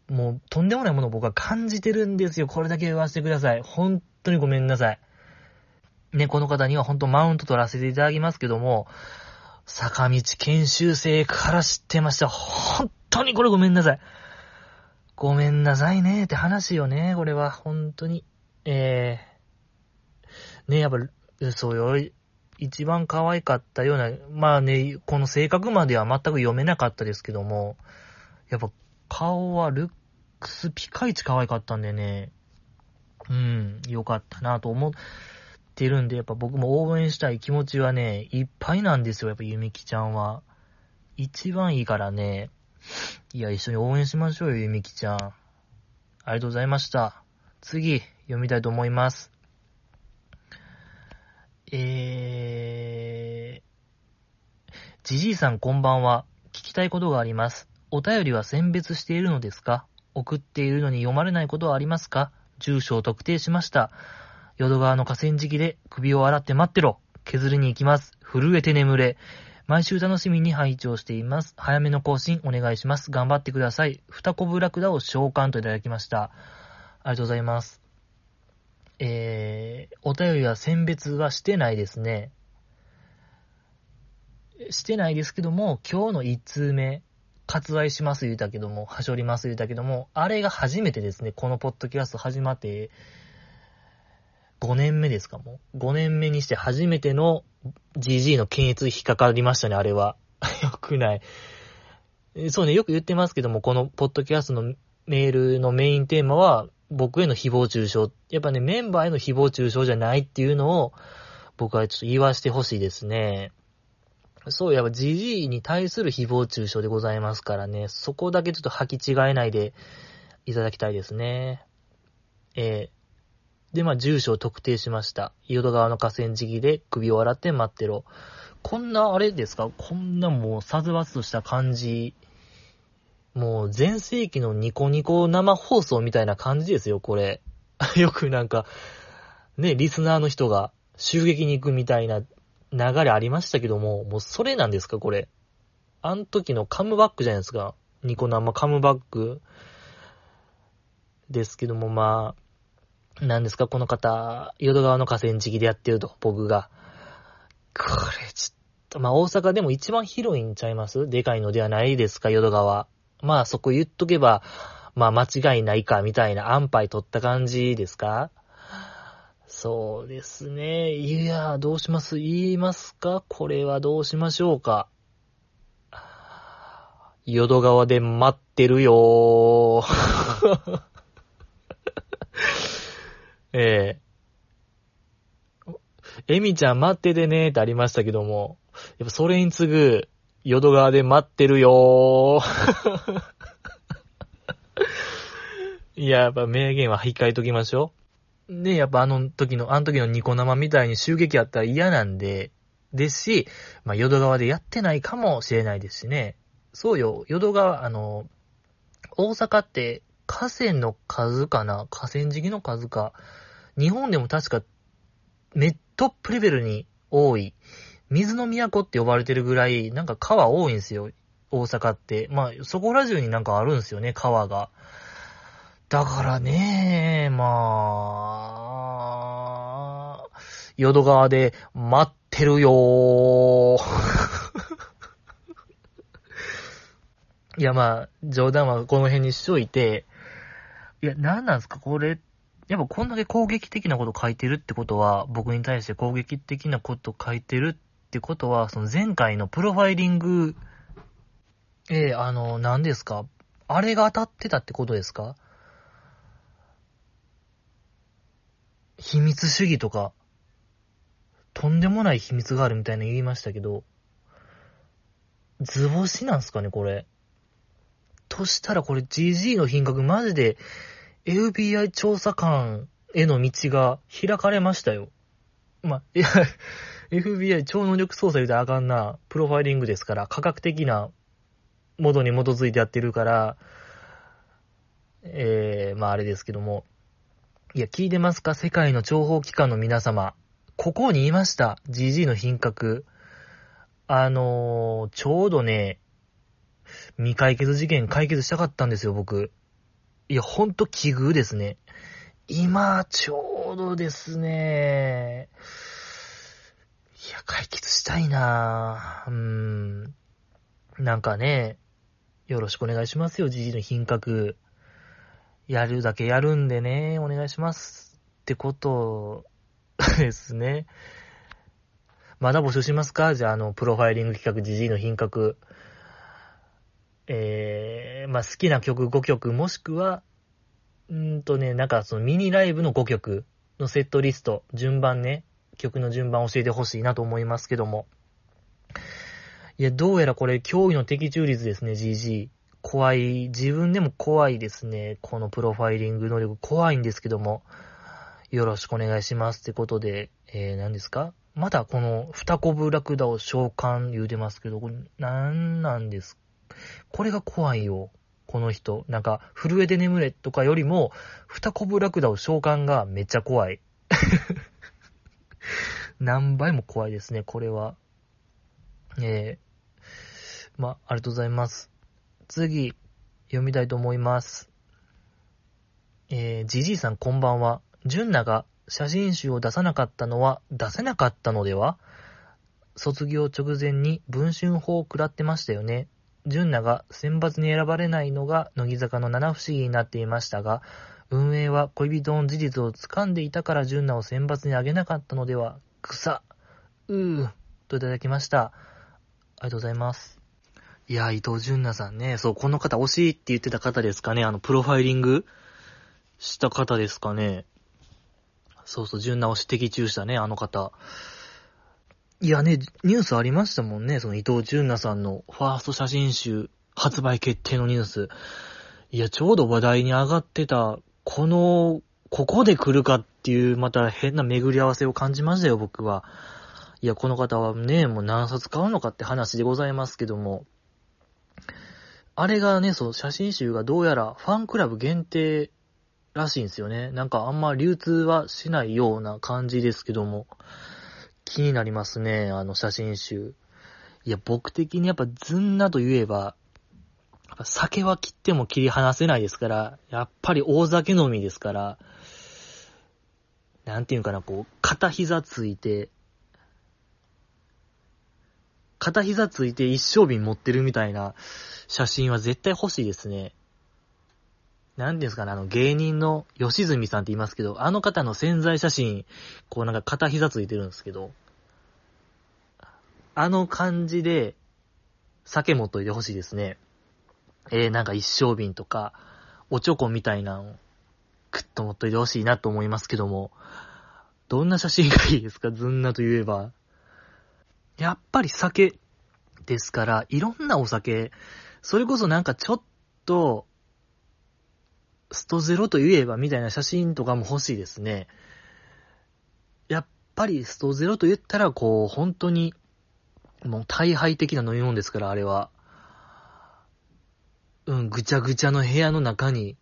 もうとんでもないものを僕は感じてるんですよ。これだけ言わせてください。本当にごめんなさい。ね、この方には本当マウント取らせていただきますけども、坂道研修生から知ってました。本当にこれごめんなさい。ごめんなさいねって話よね、これは、本当に。えー、ね、やっぱ、そうよ、一番可愛かったような、まあね、この性格までは全く読めなかったですけども、やっぱ顔はルックスピカイチ可愛かったんでね、うん、よかったなと思ってるんで、やっぱ僕も応援したい気持ちはね、いっぱいなんですよ、やっぱゆみきちゃんは。一番いいからね、いや、一緒に応援しましょうよ、ゆみきちゃん。ありがとうございました。次、読みたいと思います。えー、じじいさんこんばんは。聞きたいことがあります。お便りは選別しているのですか？送っているのに読まれないことはありますか？住所を特定しました。淀川の河川敷で首を洗って待ってろ。削りに行きます。震えて眠れ。毎週楽しみに拝聴しています。早めの更新お願いします。頑張ってください。二コブラクダを召喚といただきました。ありがとうございます。えー、お便りは選別はしてないですね。してないですけども、今日の一通目、割愛します言うたけども、はしょります言うたけども、あれが初めてですね、このポッドキャスト始まって、5年目ですかもう。5年目にして初めての GG の検閲引っかかりましたね、あれは。よくない。そうね、よく言ってますけども、このポッドキャストのメールのメインテーマは、僕への誹謗中傷。やっぱね、メンバーへの誹謗中傷じゃないっていうのを、僕はちょっと言わしてほしいですね。そう、やっぱ GG に対する誹謗中傷でございますからね、そこだけちょっと履き違えないでいただきたいですね。えー、で、まあ、住所を特定しました。淀川の河川敷で首を洗って待ってろ。こんな、あれですか？こんなもう、さずわつとした感じ。もう、前世紀のニコニコ生放送みたいな感じですよ、これ。よくなんか、ね、リスナーの人が襲撃に行くみたいな流れありましたけども、もうそれなんですか、これ。あの時のカムバックじゃないですか。ニコ生カムバック。ですけども、まあ、何ですか、この方、淀川の河川敷でやってると、僕が。これ、ちょっと、まあ、大阪でも一番広いんちゃいます？でかいのではないですか、淀川。まあ、そこ言っとけば、まあ、間違いないか、みたいな安牌取った感じですか？そうですね。いや、どうします？言いますか？これはどうしましょうか？淀川で待ってるよー。ええー。エミちゃん待っててねーってありましたけども、やっぱそれに次ぐ、淀川で待ってるよー。いや、やっぱ名言は控えときましょう。で、やっぱあの時の、あの時のニコ生みたいに襲撃あったら嫌なんで、ですし、まあ、淀川でやってないかもしれないですしね。そうよ、淀川、あの、大阪って河川の数かな？河川敷の数か。日本でも確か、め、トップレベルに多い。水の都って呼ばれてるぐらい、なんか川多いんですよ。大阪って。まあ、そこら中になんかあるんですよね、川が。だからね、まあ、淀川で待ってるよ。いやまあ、冗談はこの辺にしといて、いや、なんなんすか、これ、やっぱこんだけ攻撃的なこと書いてるってことは、僕に対して攻撃的なこと書いてるってことは、その前回のプロファイリング、ええー、あの、何ですか？あれが当たってたってことですか？秘密主義とか、とんでもない秘密があるみたいな言いましたけど、図星なんすかね、これ。としたらこれ GG の品格マジで FBI 調査官への道が開かれましたよ。まいや、FBI 超能力捜査言うたらあかんな、プロファイリングですから、科学的なモードに基づいてやってるから、えー、まああれですけども、いや、聞いてますか？世界の諜報機関の皆様。ここにいました。GG の品格。あのー、ちょうどね、未解決事件解決したかったんですよ、僕。いや、ほんと奇遇ですね。今、ちょうどですね。いや、解決したいなぁ。うーん。なんかね、よろしくお願いしますよ、GG の品格。やるだけやるんでね、お願いしますってことですね。まだ募集しますか？じゃあ、あの、プロファイリング企画、ジジイの品格。えー、まあ、好きな曲5曲、もしくは、んとね、なんかそのミニライブの5曲のセットリスト、順番ね、曲の順番教えてほしいなと思いますけども。いや、どうやらこれ、驚異の的中率ですね、GG。怖い、自分でも怖いですね。このプロファイリング能力怖いんですけども、よろしくお願いしますってことで、えー、何ですか？まだこの、二コブラクダを召喚言うてますけど、これ、なんなんです？これが怖いよ。この人。なんか、震えて眠れとかよりも、二コブラクダを召喚がめっちゃ怖い。何倍も怖いですね、これは。えー、まあ、りがとうございます。次、読みたいと思います。えー、じじいさんこんばんは。純奈が写真集を出さなかったのは出せなかったのでは？卒業直前に文春法を食らってましたよね。純奈が選抜に選ばれないのが乃木坂の七不思議になっていましたが、運営は恋人の事実を掴んでいたから純奈を選抜にあげなかったのでは、草、うー、といただきました。ありがとうございます。いや、伊藤淳奈さんね、そう、この方惜しいって言ってた方ですかね、あの、プロファイリングした方ですかね。そうそう、淳奈を指摘中したね、あの方。いやね、ニュースありましたもんね、その伊藤淳奈さんのファースト写真集発売決定のニュース。いや、ちょうど話題に上がってた、この、ここで来るかっていう、また変な巡り合わせを感じましたよ、僕は。いや、この方はね、もう何冊買うのかって話でございますけども。あれがね、そう、写真集がどうやらファンクラブ限定らしいんですよね。なんかあんま流通はしないような感じですけども。気になりますね、あの写真集。いや、僕的にやっぱずんなと言えば、酒は切っても切り離せないですから、やっぱり大酒飲みですから、なんていうかな、こう、片膝ついて、片膝ついて一生瓶持ってるみたいな写真は絶対欲しいですね。なんていうんですかね、あの芸人の吉住さんって言いますけど、あの方の潜在写真、こうなんか片膝ついてるんですけど、あの感じで酒持っといてほしいですね。えー、なんか一生瓶とか、おちょこみたいなのをクッと持っといてほしいなと思いますけども、どんな写真がいいですかずんなと言えば。やっぱり酒ですから、いろんなお酒、それこそなんかちょっと、ストゼロと言えばみたいな写真とかも欲しいですね。やっぱりストゼロと言ったら、こう、本当に、もう大敗的な飲み物ですから、あれは。うん、ぐちゃぐちゃの部屋の中に、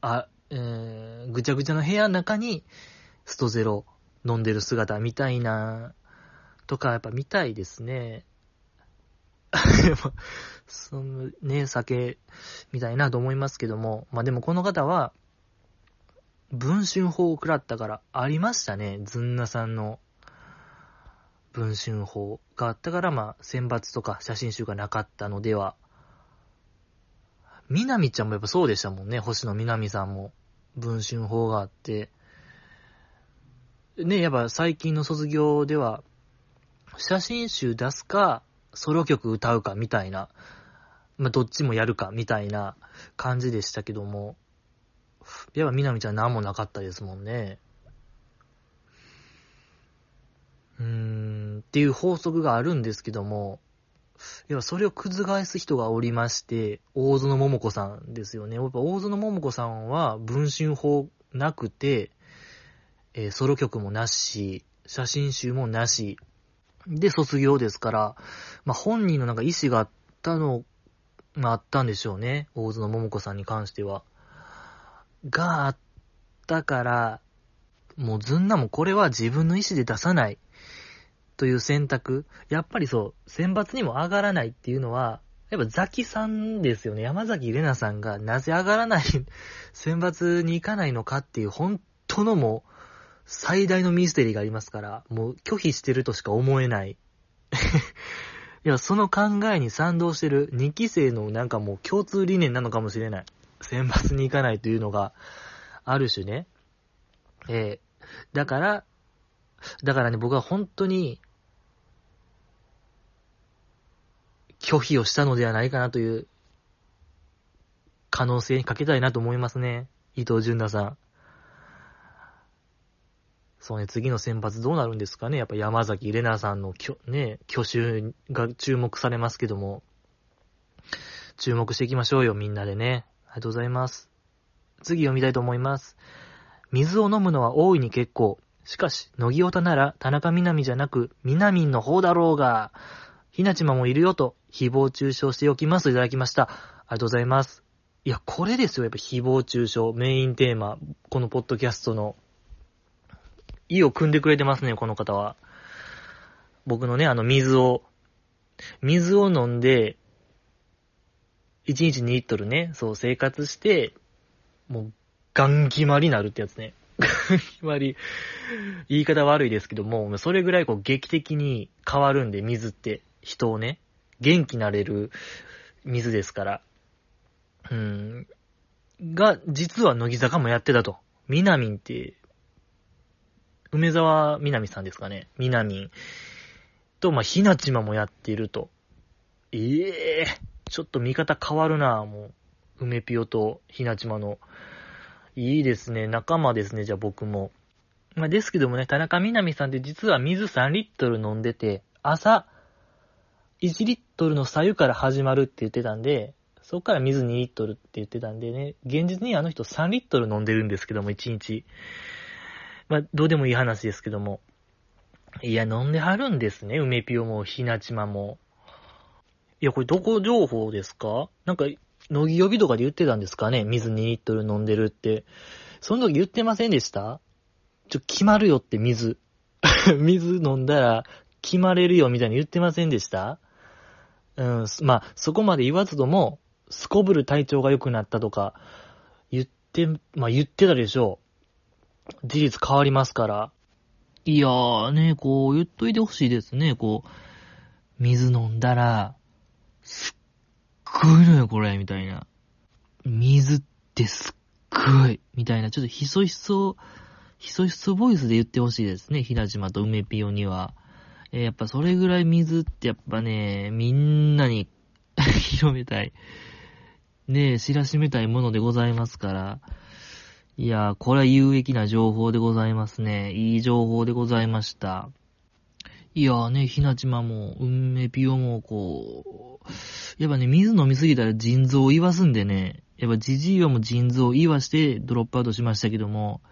あ、えー、ぐちゃぐちゃの部屋の中に、ストゼロ飲んでる姿みたいな、とか、やっぱ見たいですね。そのね、酒、みたいなと思いますけども、まあでもこの方は、文春法を食らったから、ありましたね、ずんなさんの文春法があったから、まあ選抜とか写真集がなかったのでは、みなみちゃんもやっぱそうでしたもんね、星野みなみさんも文春法があって、ね、やっぱ最近の卒業では、写真集出すか、ソロ曲歌うかみたいな、まあ、どっちもやるかみたいな感じでしたけども、やっぱみなみちゃん何もなかったですもんね。うーん、っていう法則があるんですけども、いや、それを覆す人がおりまして、大園桃子さんですよね。やっぱ大園桃子さんは文春法なくて、えーソロ曲もなし、写真集もなし、で卒業ですから、まあ、本人のなんか意思があったの、まあ、あったんでしょうね。大園桃子さんに関しては。があったから、もうずんなもこれは自分の意思で出さないという選択。やっぱりそう、選抜にも上がらないっていうのは、やっぱザキさんですよね。山崎玲奈さんがなぜ上がらない、選抜に行かないのかっていう本当のも、最大のミステリーがありますから、もう拒否してるとしか思えない。いや、その考えに賛同してる2期生のなんかもう共通理念なのかもしれない。選抜に行かないというのが、ある種ね。ええだから、だからね、僕は本当に、拒否をしたのではないかなという、可能性にかけたいなと思いますね。伊藤淳奈さん。そうね、次の選抜どうなるんですかねやっぱ山崎玲奈さんのきょ、ね、挙手が注目されますけども、注目していきましょうよ、みんなでね。ありがとうございます。次読みたいと思います。水を飲むのは大いに結構。しかし、乃木オタなら田中みなみじゃなく、みなみんの方だろうが、ひなちまもいるよと、誹謗中傷しておきますといただきました。ありがとうございます。いや、これですよ、やっぱ誹謗中傷、メインテーマ、このポッドキャストの。意を組んでくれてますね、この方は。僕のね、あの、水を、水を飲んで、1日2リットルね、そう生活して、もう、ガン決まりなるってやつね。ガン決まり、言い方悪いですけども、それぐらいこう劇的に変わるんで、水って、人をね、元気なれる水ですから。うん。が、実は乃木坂もやってたと。みなみんって、梅沢みなみさんですかね。みなみん。と、まあ、ひなちまもやっていると。ええー、ちょっと見方変わるなもう。梅ぴよとひなちまの。いいですね。仲間ですね、じゃあ僕も。まあ、ですけどもね、田中みな実さんって実は水3リットル飲んでて、朝、1リットルの左右から始まるって言ってたんで、そこから水2リットルって言ってたんでね、現実にあの人3リットル飲んでるんですけども、1日。まあ、どうでもいい話ですけども。いや、飲んではるんですね、梅ピオも、ひなちまも。いや、これどこ情報ですか？なんか、乃木呼びとかで言ってたんですかね？水2リットル飲んでるって。その時言ってませんでした？ちょ、決まるよって水。水飲んだら決まれるよみたいに言ってませんでした？うん、まあ、そこまで言わずとも、すこぶる体調が良くなったとか、言って、まあ言ってたでしょう。事実変わりますから。いやーね、こう言っといてほしいですね、こう。水飲んだら、すっごいのよ、これ、みたいな。水ってすっごい、みたいな、ちょっとひそひそ、ひそひそボイスで言ってほしいですね、ひなじまと梅ピオには。えー、やっぱそれぐらい水ってやっぱね、みんなに 広めたい。ねえ、知らしめたいものでございますから。いやー、これは有益な情報でございますね。いい情報でございました。いやーね、ひなちまも、うんめぴよも、こう、やっぱね、水飲みすぎたら腎臓を言わすんでね、やっぱじじいはもう腎臓を言わしてドロップアウトしましたけども、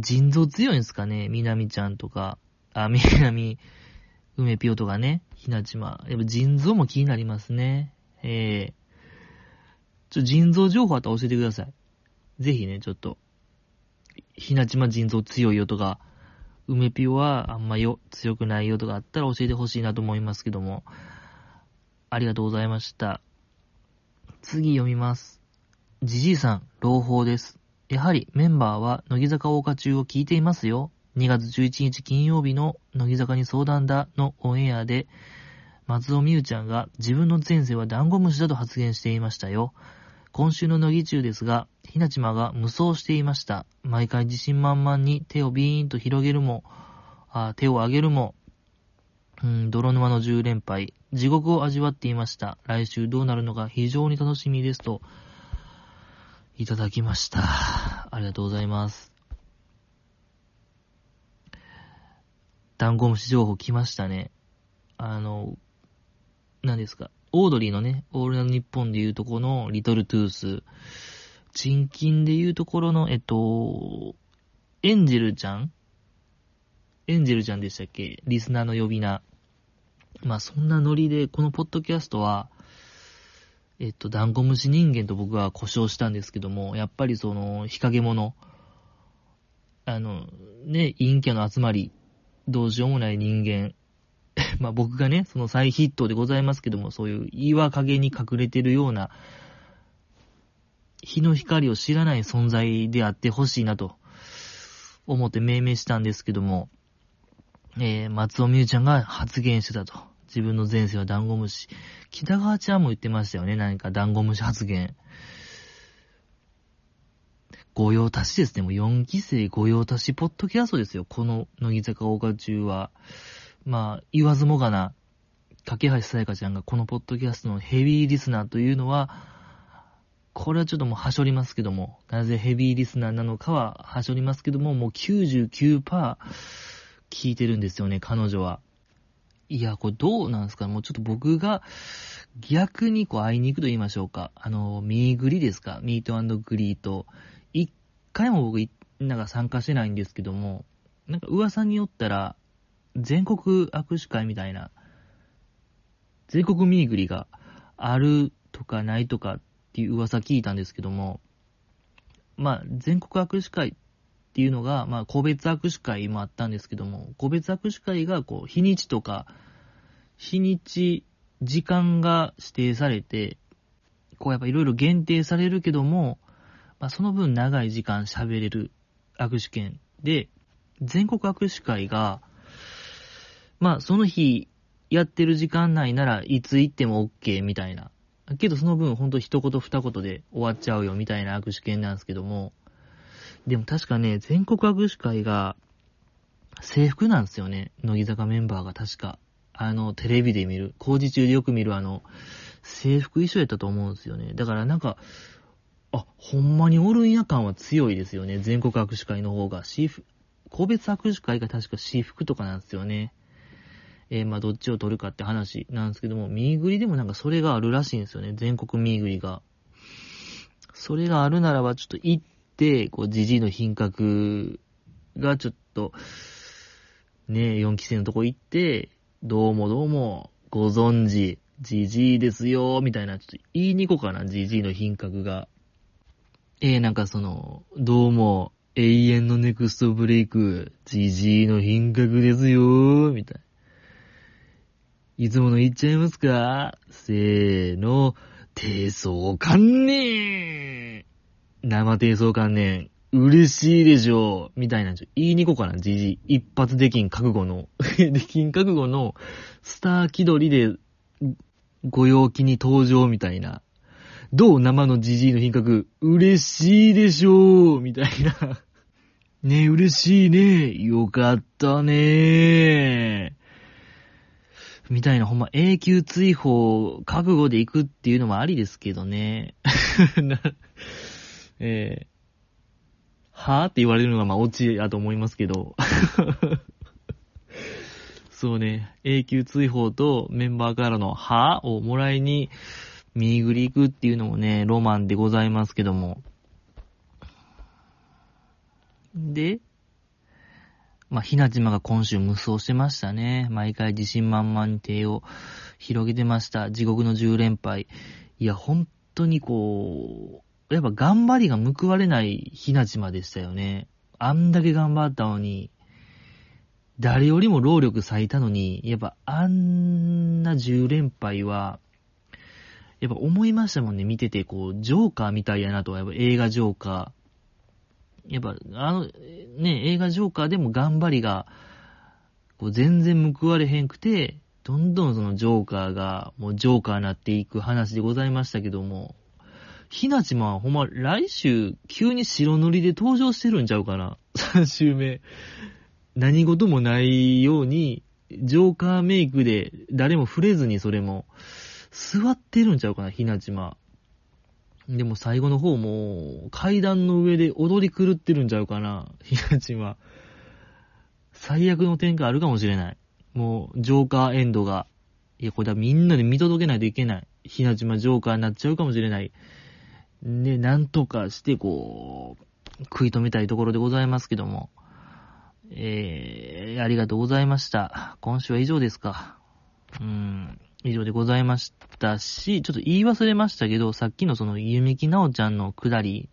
腎臓強いんですかね、みなみちゃんとか、あ、みなみ、梅ぴよとかね、ひなちま。やっぱ腎臓も気になりますね。ええーちょ、腎臓情報あったら教えてください。ぜひね、ちょっと、ひなちま腎臓強いよとか、梅ピオはあんまよ、強くないよとかあったら教えてほしいなと思いますけども、ありがとうございました。次読みます。じじいさん、朗報です。やはりメンバーは乃木坂大花中を聞いていますよ。2月11日金曜日の乃木坂に相談だのオンエアで、松尾美優ちゃんが自分の前世はダンゴムシだと発言していましたよ。今週の乃木中ですが、ひなちまが無双していました。毎回自信満々に手をビーンと広げるも、あ手を上げるも、うん、泥沼の10連敗、地獄を味わっていました。来週どうなるのか非常に楽しみですと、いただきました。ありがとうございます。ダンゴムシ情報来ましたね。あの、何ですか、オードリーのね、オールナイトニッポンでいうとこのリトルトゥース、チンキンでいうところの、えっと、エンジェルちゃん？エンジェルちゃんでしたっけ？リスナーの呼び名。まあそんなノリで、このポッドキャストは、えっと、ダンゴムシ人間と僕は故障したんですけども、やっぱりその、日陰者、あの、ね、陰キャの集まり、どうしようもない人間、まあ僕がね、その再筆頭でございますけども、そういう岩陰に隠れてるような、日の光を知らない存在であってほしいなと思って命名したんですけども、えー、松尾美優ちゃんが発言してたと。自分の前世はダンゴムシ。北川ちゃんも言ってましたよね。何かダンゴムシ発言。御用達ですね。もう4期生御用達ポッドキャストですよ。この乃木坂大花中は。まあ、言わずもがな、架橋さやかちゃんがこのポッドキャストのヘビーリスナーというのは、これはちょっともうはしょりますけども、なぜヘビーリスナーなのかははしょりますけども、もう99%聞いてるんですよね、彼女は。いや、これどうなんですか？もうちょっと僕が逆にこう会いに行くと言いましょうか。あの、ミーグリですか？ミートグリート。一回も僕、なんか参加してないんですけども、なんか噂によったら、全国握手会みたいな、全国ミーグリがあるとかないとかっていう噂聞いたんですけども、まあ、全国握手会っていうのが、まあ、個別握手会もあったんですけども、個別握手会が、こう、日にちとか、日にち、時間が指定されて、こう、やっぱいろいろ限定されるけども、まあ、その分長い時間喋れる握手券で、全国握手会が、まあ、その日、やってる時間内ならいつ行っても OK みたいな。けどその分ほんと一言二言で終わっちゃうよみたいな握手券なんですけども。でも確かね、全国握手会が、制服なんですよね。乃木坂メンバーが確か。あの、テレビで見る、工事中でよく見るあの、制服衣装やったと思うんですよね。だからなんか、あ、ほんまにおるんや感は強いですよね。全国握手会の方が。私服、個別握手会が確か私服とかなんですよね。えー、まあどっちを取るかって話なんですけども、ミーグリでもなんかそれがあるらしいんですよね。全国ミーグリが。それがあるならばちょっと行って、こう、ジジイの品格がちょっと、ね、4期生のとこ行って、どうもどうも、ご存知、ジジイですよ、みたいな、ちょっと言いに行こうかな、ジジイの品格が。えー、なんかその、どうも、永遠のネクストブレイク、ジジイの品格ですよ、みたいな。いつもの言っちゃいますか？せーの、低層観念生低層観念。嬉しいでしょ。みたいな、言いに行こうかな、じじ一発できん覚悟の、できん覚悟の、スター気取りで、ご陽気に登場みたいな。どう生のじじいの品格、嬉しいでしょうみたいな。ね、嬉しいね。よかったね。みたいな、ほんま永久追放、覚悟で行くっていうのもありですけどね。えーはぁって言われるのがまあオチやと思いますけど。そうね、永久追放とメンバーからのはぁをもらいに、見ぐり行くっていうのもね、ロマンでございますけども。で、まあ、ひなじまが今週無双してましたね。毎回自信満々に手を広げてました。地獄の10連敗。いや、本当にこう、やっぱ頑張りが報われないひなちまでしたよね。あんだけ頑張ったのに、誰よりも労力咲いたのに、やっぱあんな10連敗は、やっぱ思いましたもんね、見てて、こう、ジョーカーみたいやなとは、やっぱ映画ジョーカー。やっぱ、あの、ね、映画ジョーカーでも頑張りが、こう、全然報われへんくて、どんどんそのジョーカーが、もうジョーカーになっていく話でございましたけども、ひなちまはほんま来週急に白塗りで登場してるんちゃうかな ?3 週目。何事もないように、ジョーカーメイクで誰も触れずにそれも、座ってるんちゃうかな、ひなちま。でも最後の方も、階段の上で踊り狂ってるんちゃうかな、ひなちま。最悪の展開あるかもしれない。もう、ジョーカーエンドが。いや、これはみんなで見届けないといけない。ひなちまジョーカーになっちゃうかもしれない。ね、なんとかして、こう、食い止めたいところでございますけども。えー、ありがとうございました。今週は以上ですか。うん、以上でございましたし、ちょっと言い忘れましたけど、さっきのその、ゆみきなおちゃんのくだり、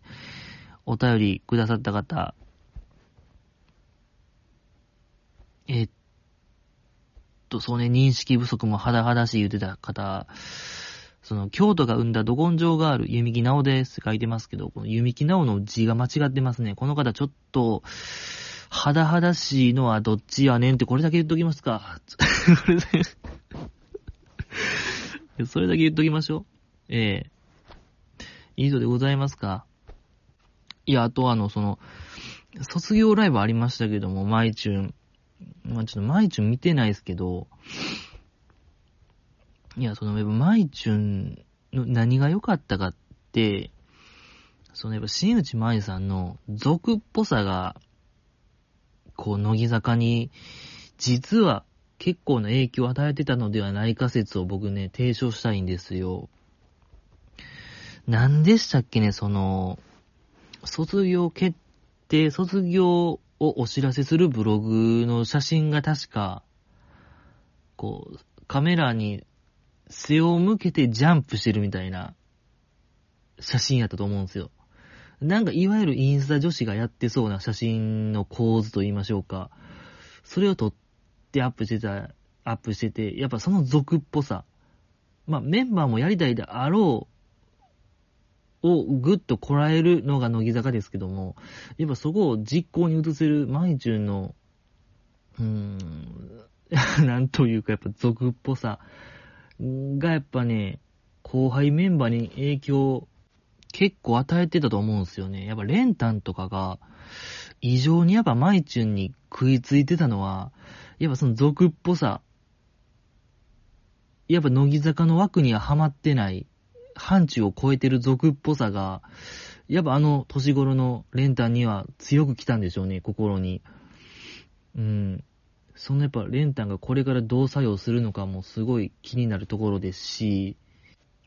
お便りくださった方、えっと、そうね、認識不足も肌々しい言ってた方、その、京都が生んだど根性がある、弓木直ですって書いてますけど、この弓木直の字が間違ってますね。この方ちょっと、肌肌しいのはどっちやねんってこれだけ言っときますか。それだけ言っときましょう。ええー、以上でございますか？いや、あとあの、その、卒業ライブありましたけども、マイチューン。まあ、ちょっとマイチューン見てないですけど、いや、その、やっぱ、マイチュンの何が良かったかって、その、やっぱ、新内舞さんの俗っぽさが、こう、乃木坂に、実は結構な影響を与えてたのではないか説を僕ね、提唱したいんですよ。何でしたっけね、その、卒業決定、卒業をお知らせするブログの写真が確か、こう、カメラに背を向けてジャンプしてるみたいな写真やったと思うんですよ。なんかいわゆるインスタ女子がやってそうな写真の構図と言いましょうか。それを撮ってアップしてた、アップしてて、やっぱその俗っぽさ。まあメンバーもやりたいであろうをぐっとこらえるのが乃木坂ですけども、やっぱそこを実行に移せるマイチュンの、うーん、なんというかやっぱ俗っぽさ。がやっぱね、後輩メンバーに影響結構与えてたと思うんですよね。やっぱレンタンとかが、異常にやっぱマイチュンに食いついてたのは、やっぱその俗っぽさ、やっぱ乃木坂の枠にはハマってない、範疇を超えてる俗っぽさが、やっぱあの年頃のレンタンには強く来たんでしょうね、心に。うん。そのやっぱレンタンがこれからどう作用するのかもすごい気になるところですし、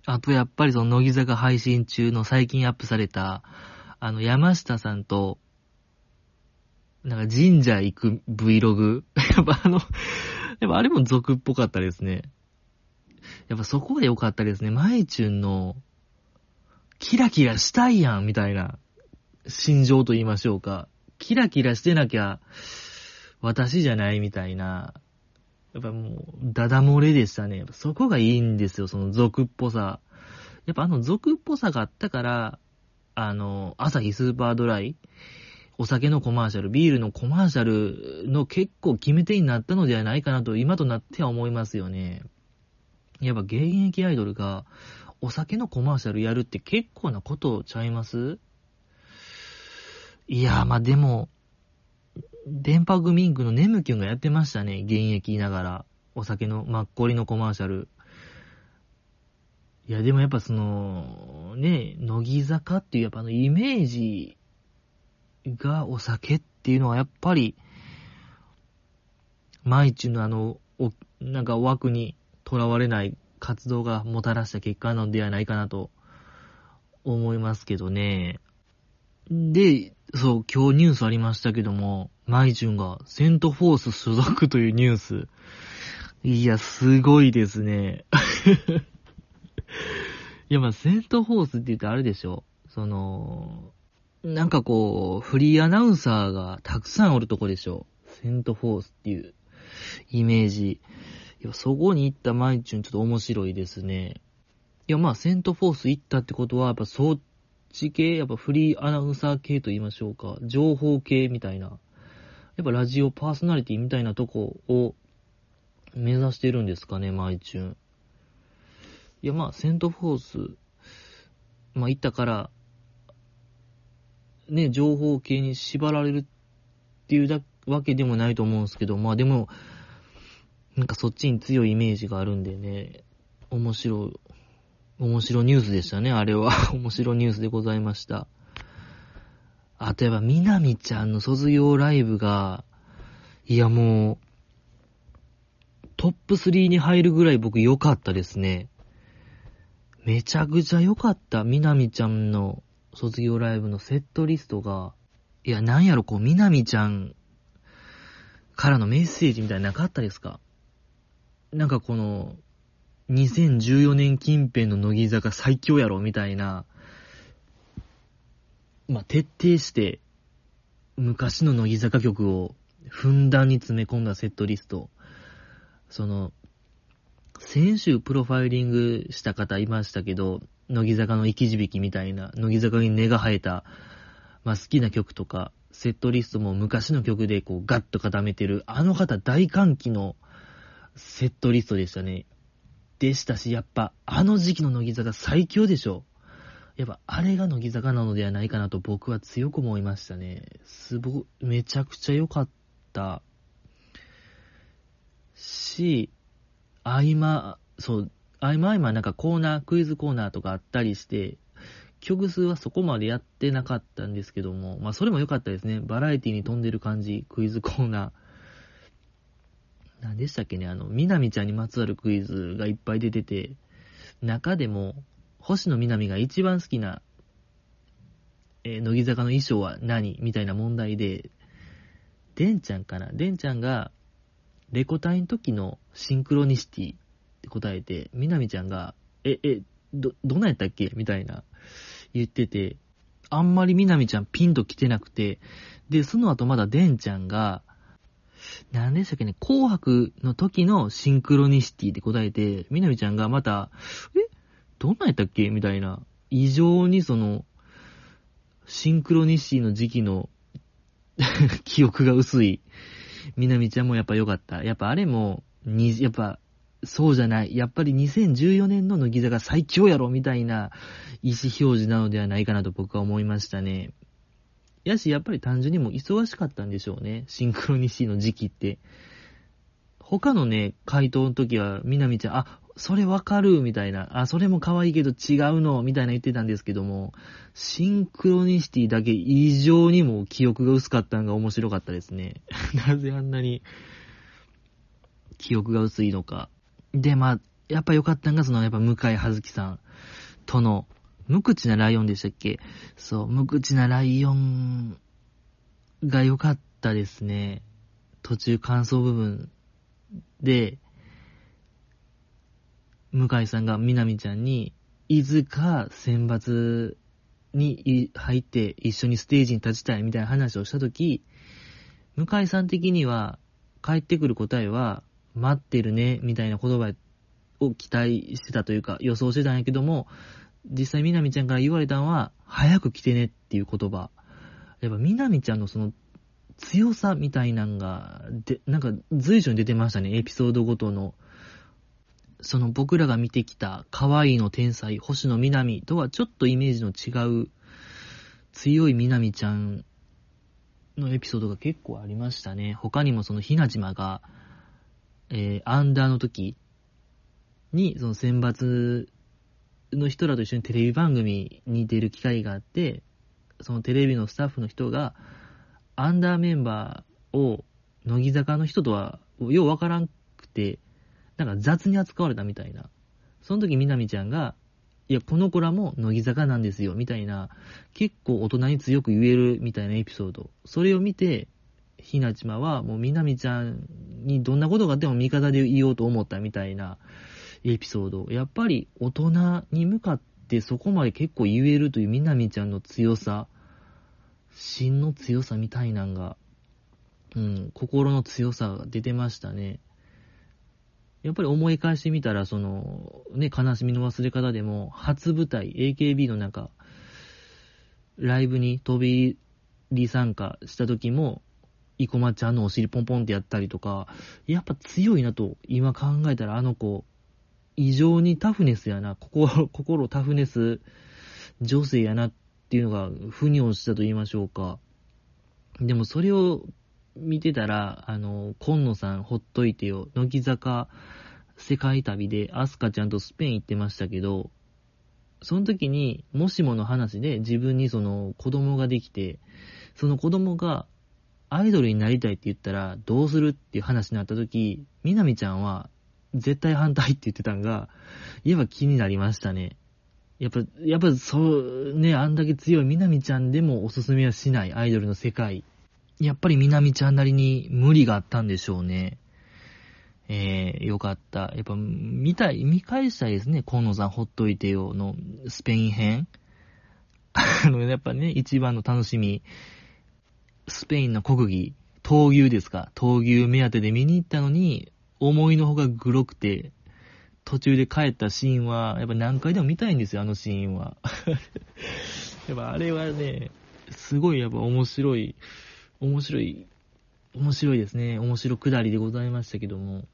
あとやっぱりその乃木坂配信中の最近アップされた、あの山下さんと、なんか神社行く Vlog。やっぱあの、やっぱあれも俗っぽかったですね。やっぱそこが良かったですね。マイチュンの、キラキラしたいやん、みたいな、心情と言いましょうか。キラキラしてなきゃ、私じゃないみたいな、やっぱもう、ダダ漏れでしたね。そこがいいんですよ、その俗っぽさ。やっぱあの俗っぽさがあったから、あの、朝日スーパードライ、お酒のコマーシャル、ビールのコマーシャルの結構決め手になったのではないかなと、今となっては思いますよね。やっぱ現役アイドルがお酒のコマーシャルやるって結構なことちゃいます？いやまあでも、電波グミンクのネムキュンがやってましたね。現役いながら。お酒の、マッコリのコマーシャル。いや、でもやっぱその、ね、乃木坂っていうやっぱあのイメージがお酒っていうのはやっぱり、毎日のあの、お、なんか枠にとらわれない活動がもたらした結果なのではないかなと思いますけどね。で、そう、今日ニュースありましたけども、マイジュンがセントフォース所属というニュース。いや、すごいですね。いや、まあ、セントフォースって言ってあれでしょ。その、なんかこう、フリーアナウンサーがたくさんおるとこでしょ。セントフォースっていうイメージ。いや、そこに行ったマイチュンちょっと面白いですね。いや、まあ、セントフォース行ったってことは、やっぱそっち系、やっぱフリーアナウンサー系と言いましょうか。情報系みたいな。やっぱラジオパーソナリティみたいなとこを目指してるんですかね、マイチュン。いや、まあ、セントフォース、まあ、行ったから、ね、情報系に縛られるっていうだわけでもないと思うんですけど、まあでも、なんかそっちに強いイメージがあるんでね、面白い、面白ニュースでしたね、あれは。面白ニュースでございました。あとやっぱ、みなみちゃんの卒業ライブが、いやもう、トップ3に入るぐらい僕良かったですね。めちゃくちゃ良かった。みなみちゃんの卒業ライブのセットリストが、いや、なんやろ、こう、みなみちゃんからのメッセージみたいななかったですか？なんかこの、2014年近辺の乃木坂最強やろみたいな、まあ、徹底して、昔の乃木坂曲をふんだんに詰め込んだセットリスト。その、先週プロファイリングした方いましたけど、乃木坂の生き字引みたいな、乃木坂に根が生えた、まあ、好きな曲とか、セットリストも昔の曲でこうガッと固めてる、あの方大歓喜のセットリストでしたね。でしたし、やっぱ、あの時期の乃木坂最強でしょ。やっぱ、あれが乃木坂なのではないかなと僕は強く思いましたね。すご、めちゃくちゃ良かった。し、合間、そう、合間合間なんかコーナー、クイズコーナーとかあったりして、曲数はそこまでやってなかったんですけども、まあそれも良かったですね。バラエティに飛んでる感じ、クイズコーナー。何でしたっけね、あの、みなみちゃんにまつわるクイズがいっぱい出てて、中でも、星野みなみが一番好きな、えー、乃木坂の衣装は何みたいな問題で、でんちゃんかな？でんちゃんが、レコ大の時のシンクロニシティって答えて、みなみちゃんが、え、え、ど、どないやったっけ？みたいな言ってて、あんまりみなみちゃんピンと来てなくて、で、その後まだでんちゃんが、何でしたっけね、紅白の時のシンクロニシティで答えて、みなみちゃんがまた、えどんなんやったっけ？みたいな、異常にその、シンクロニシティの時期の 記憶が薄い、みなみちゃんもやっぱ良かった。やっぱあれも、に、やっぱ、そうじゃない。やっぱり2014年の乃木坂最強やろみたいな意思表示なのではないかなと僕は思いましたね。やし、やっぱり単純にも忙しかったんでしょうね。シンクロニシティの時期って。他のね、回答の時は、みなみちゃん、あ、それわかるみたいな、あ、それも可愛いけど違うのみたいな言ってたんですけども、シンクロニシティだけ異常にも記憶が薄かったのが面白かったですね。なぜあんなに記憶が薄いのか。で、まあ、やっぱ良かったのが、その、やっぱ向井葉月さんとの、無口なライオンでしたっけ？そう、無口なライオンが良かったですね。途中感想部分で、向井さんがみなみちゃんに、いずか選抜に入って一緒にステージに立ちたいみたいな話をしたとき、向井さん的には、帰ってくる答えは、待ってるね、みたいな言葉を期待してたというか、予想してたんやけども、実際みなみちゃんから言われたのは、早く来てねっていう言葉。やっぱみなみちゃんのその強さみたいなんが、で、なんか随所に出てましたね、エピソードごとの。その僕らが見てきた可愛いの天才、星野みなみとはちょっとイメージの違う強いみなみちゃんのエピソードが結構ありましたね。他にもそのひなじまが、えー、アンダーの時に、その選抜の人らと一緒にテレビ番組に出る機会があって、そのテレビのスタッフの人が、アンダーメンバーを、乃木坂の人とは、ようわからんくて、なんか雑に扱われたみたいな。その時みなみちゃんが、いや、この子らも乃木坂なんですよ、みたいな、結構大人に強く言えるみたいなエピソード。それを見て、ひなちまは、もうみなみちゃんにどんなことがあっても味方で言おうと思ったみたいなエピソード。やっぱり大人に向かってそこまで結構言えるというみなみちゃんの強さ、芯の強さみたいなんが、うん、心の強さが出てましたね。やっぱり思い返してみたら、その、ね、悲しみの忘れ方でも、初舞台、AKB の中、ライブに飛び入り参加した時も、生駒ちゃんのお尻ポンポンってやったりとか、やっぱ強いなと、今考えたらあの子、異常にタフネスやな、心、心タフネス女性やなっていうのが、腑に落ちたと言いましょうか。でもそれを見てたら、あの、今野さんほっといてよ、乃木坂世界旅でアスカちゃんとスペイン行ってましたけど、その時に、もしもの話で自分にその子供ができて、その子供がアイドルになりたいって言ったらどうするっていう話になった時、みなみちゃんは絶対反対って言ってたんが、やっぱ気になりましたね。やっぱ、やっぱそう、ね、あんだけ強いみなみちゃんでもおすすめはしないアイドルの世界。やっぱりみなみちゃんなりに無理があったんでしょうね。えー、よかった。やっぱ、見たい、見返したいですね。河野さんほっといてよのスペイン編。あの、やっぱね、一番の楽しみ。スペインの国技、闘牛ですか？闘牛目当てで見に行ったのに、思いのほかグロくて、途中で帰ったシーンは、やっぱ何回でも見たいんですよ、あのシーンは。やっぱあれはね、すごいやっぱ面白い、面白い、面白いですね。面白くだりでございましたけども。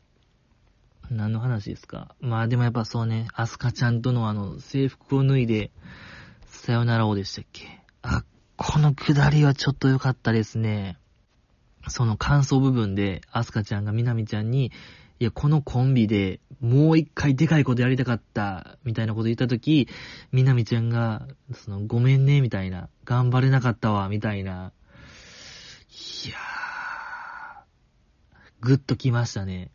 何の話ですか？まあでもやっぱそうね、アスカちゃんとのあの制服を脱いで、さよならをでしたっけ？あ、このくだりはちょっと良かったですね。その感想部分で、アスカちゃんがみなみちゃんに、いや、このコンビでもう一回でかいことやりたかった、みたいなこと言ったとき、みなみちゃんが、その、ごめんね、みたいな、頑張れなかったわ、みたいな。いやー、ぐっときましたね。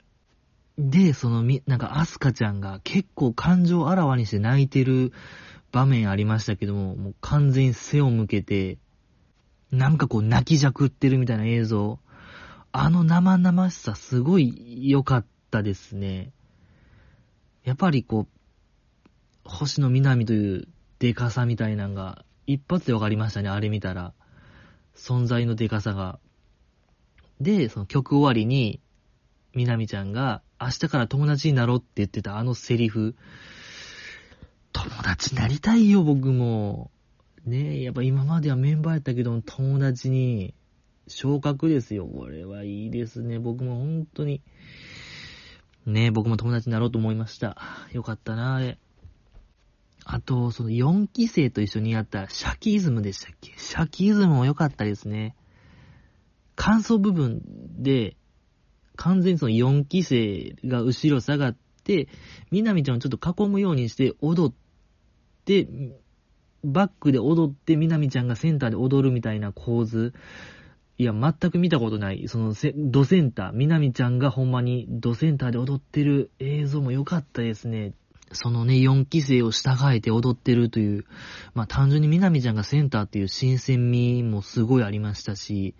で、そのみ、なんか、アスカちゃんが結構感情あらわにして泣いてる場面ありましたけども、もう完全に背を向けて、なんかこう泣きじゃくってるみたいな映像。あの生々しさすごい良かったですね。やっぱりこう、星野みなみというデカさみたいなのが一発で分かりましたね、あれ見たら。存在のデカさが。で、その曲終わりに、みなみちゃんが明日から友達になろうって言ってたあのセリフ。友達になりたいよ、僕も。ねえ、やっぱ今まではメンバーやったけど、友達に昇格ですよ。これはいいですね。僕も本当に、ねえ僕も友達になろうと思いました。よかったな、あれ。あと、その4期生と一緒にやったシャキイズムでしたっけ？シャキイズムも良かったですね。感想部分で、完全にその4期生が後ろ下がって、みなみちゃんをちょっと囲むようにして踊って、バックで踊って、みなみちゃんがセンターで踊るみたいな構図。いや、全く見たことない。そのドセンター、みなみちゃんがほんまにドセンターで踊ってる映像も良かったですね。そのね、4期生を従えて踊ってるという、まあ単純にみなみちゃんがセンターっていう新鮮味もすごいありましたし、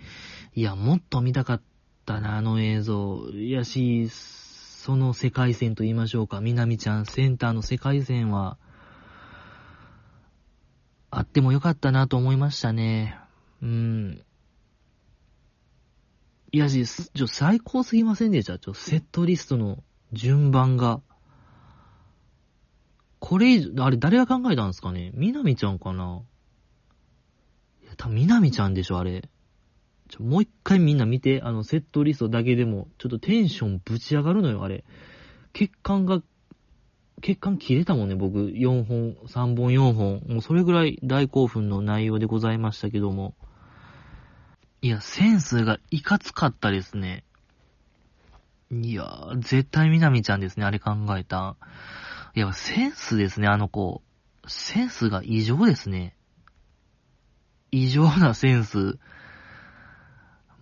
いや、もっと見たかったな、あの映像。いやし、その世界線と言いましょうか、みなみちゃんセンターの世界線は、あってもよかったなと思いましたね。うん。いやし、ちょ、最高すぎませんでした？ちょ、セットリストの順番が。これ以上、あれ誰が考えたんですかね？みなみちゃんかな？いや、多分みなみちゃんでしょ、あれ。ちょ、もう一回みんな見て、あの、セットリストだけでも、ちょっとテンションぶち上がるのよ、あれ。血管が、血管切れたもんね、僕。4本、3本、4本。もうそれぐらい大興奮の内容でございましたけども。いや、センスがいかつかったですね。いやー、絶対みなみちゃんですね、あれ考えた。いや、センスですね、あの子。センスが異常ですね。異常なセンス、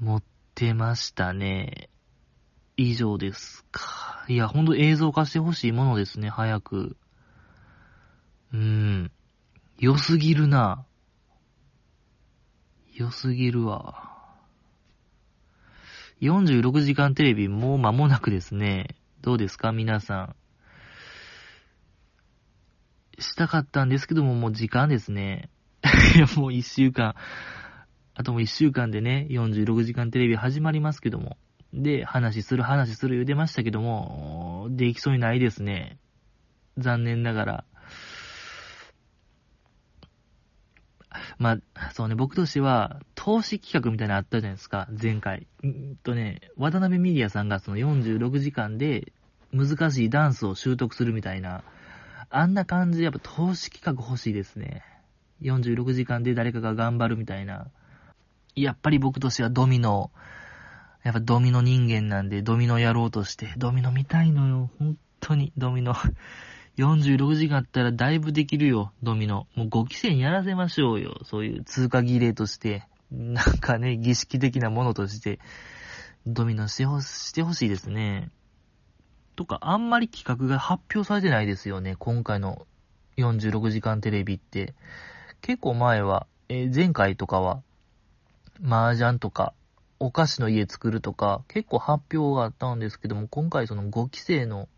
持ってましたね。以上ですか。いや、ほんと映像化してほしいものですね、早く。うーん。良すぎるな。良すぎるわ。46時間テレビもう間もなくですね。どうですか？皆さん。したかったんですけども、もう時間ですね。いや、もう一週間。あともう一週間でね、46時間テレビ始まりますけども。で、話する話する言うてましたけども、できそうにないですね。残念ながら。まあ、そうね、僕としては、投資企画みたいなのあったじゃないですか、前回。うんとね、渡辺メディアさんがその46時間で難しいダンスを習得するみたいなあんな感じでやっぱ投資企画欲しいですね。46時間で誰かが頑張るみたいな。やっぱり僕としてはドミノ、やっぱドミノ人間なんで、ドミノやろうとして、ドミノ見たいのよ。本当に、ドミノ。46時間あったらだいぶできるよ、ドミノ。もう5期生にやらせましょうよ。そういう通過儀礼として。なんかね、儀式的なものとして、ドミノしてほしてほしいですね。とか、あんまり企画が発表されてないですよね。今回の46時間テレビって。結構前は、えー、前回とかは、麻雀とか、お菓子の家作るとか、結構発表があったんですけども、今回その5期生の、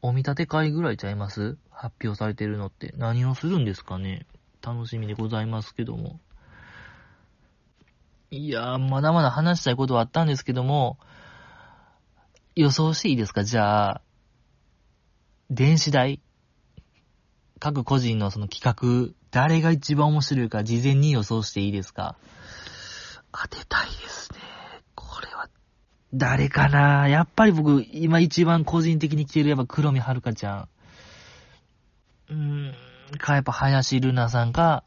お見立て会ぐらいちゃいます？発表されてるのって。何をするんですかね？楽しみでございますけども。いやー、まだまだ話したいことはあったんですけども、予想していいですか？じゃあ、電子代？各個人のその企画、誰が一番面白いか事前に予想していいですか？当てたいですね。これは、誰かな？やっぱり僕、今一番個人的に来てるやっぱ黒見遥ちゃん。うーん、か、やっぱ林ルナさんか、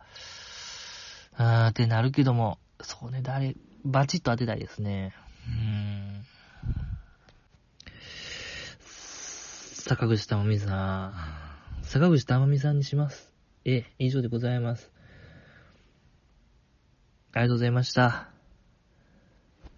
うーんってなるけども、そうね、誰、バチッと当てたいですね。うーん。坂口珠美さん。坂口珠美さんにします。え、以上でございます。ありがとうございました。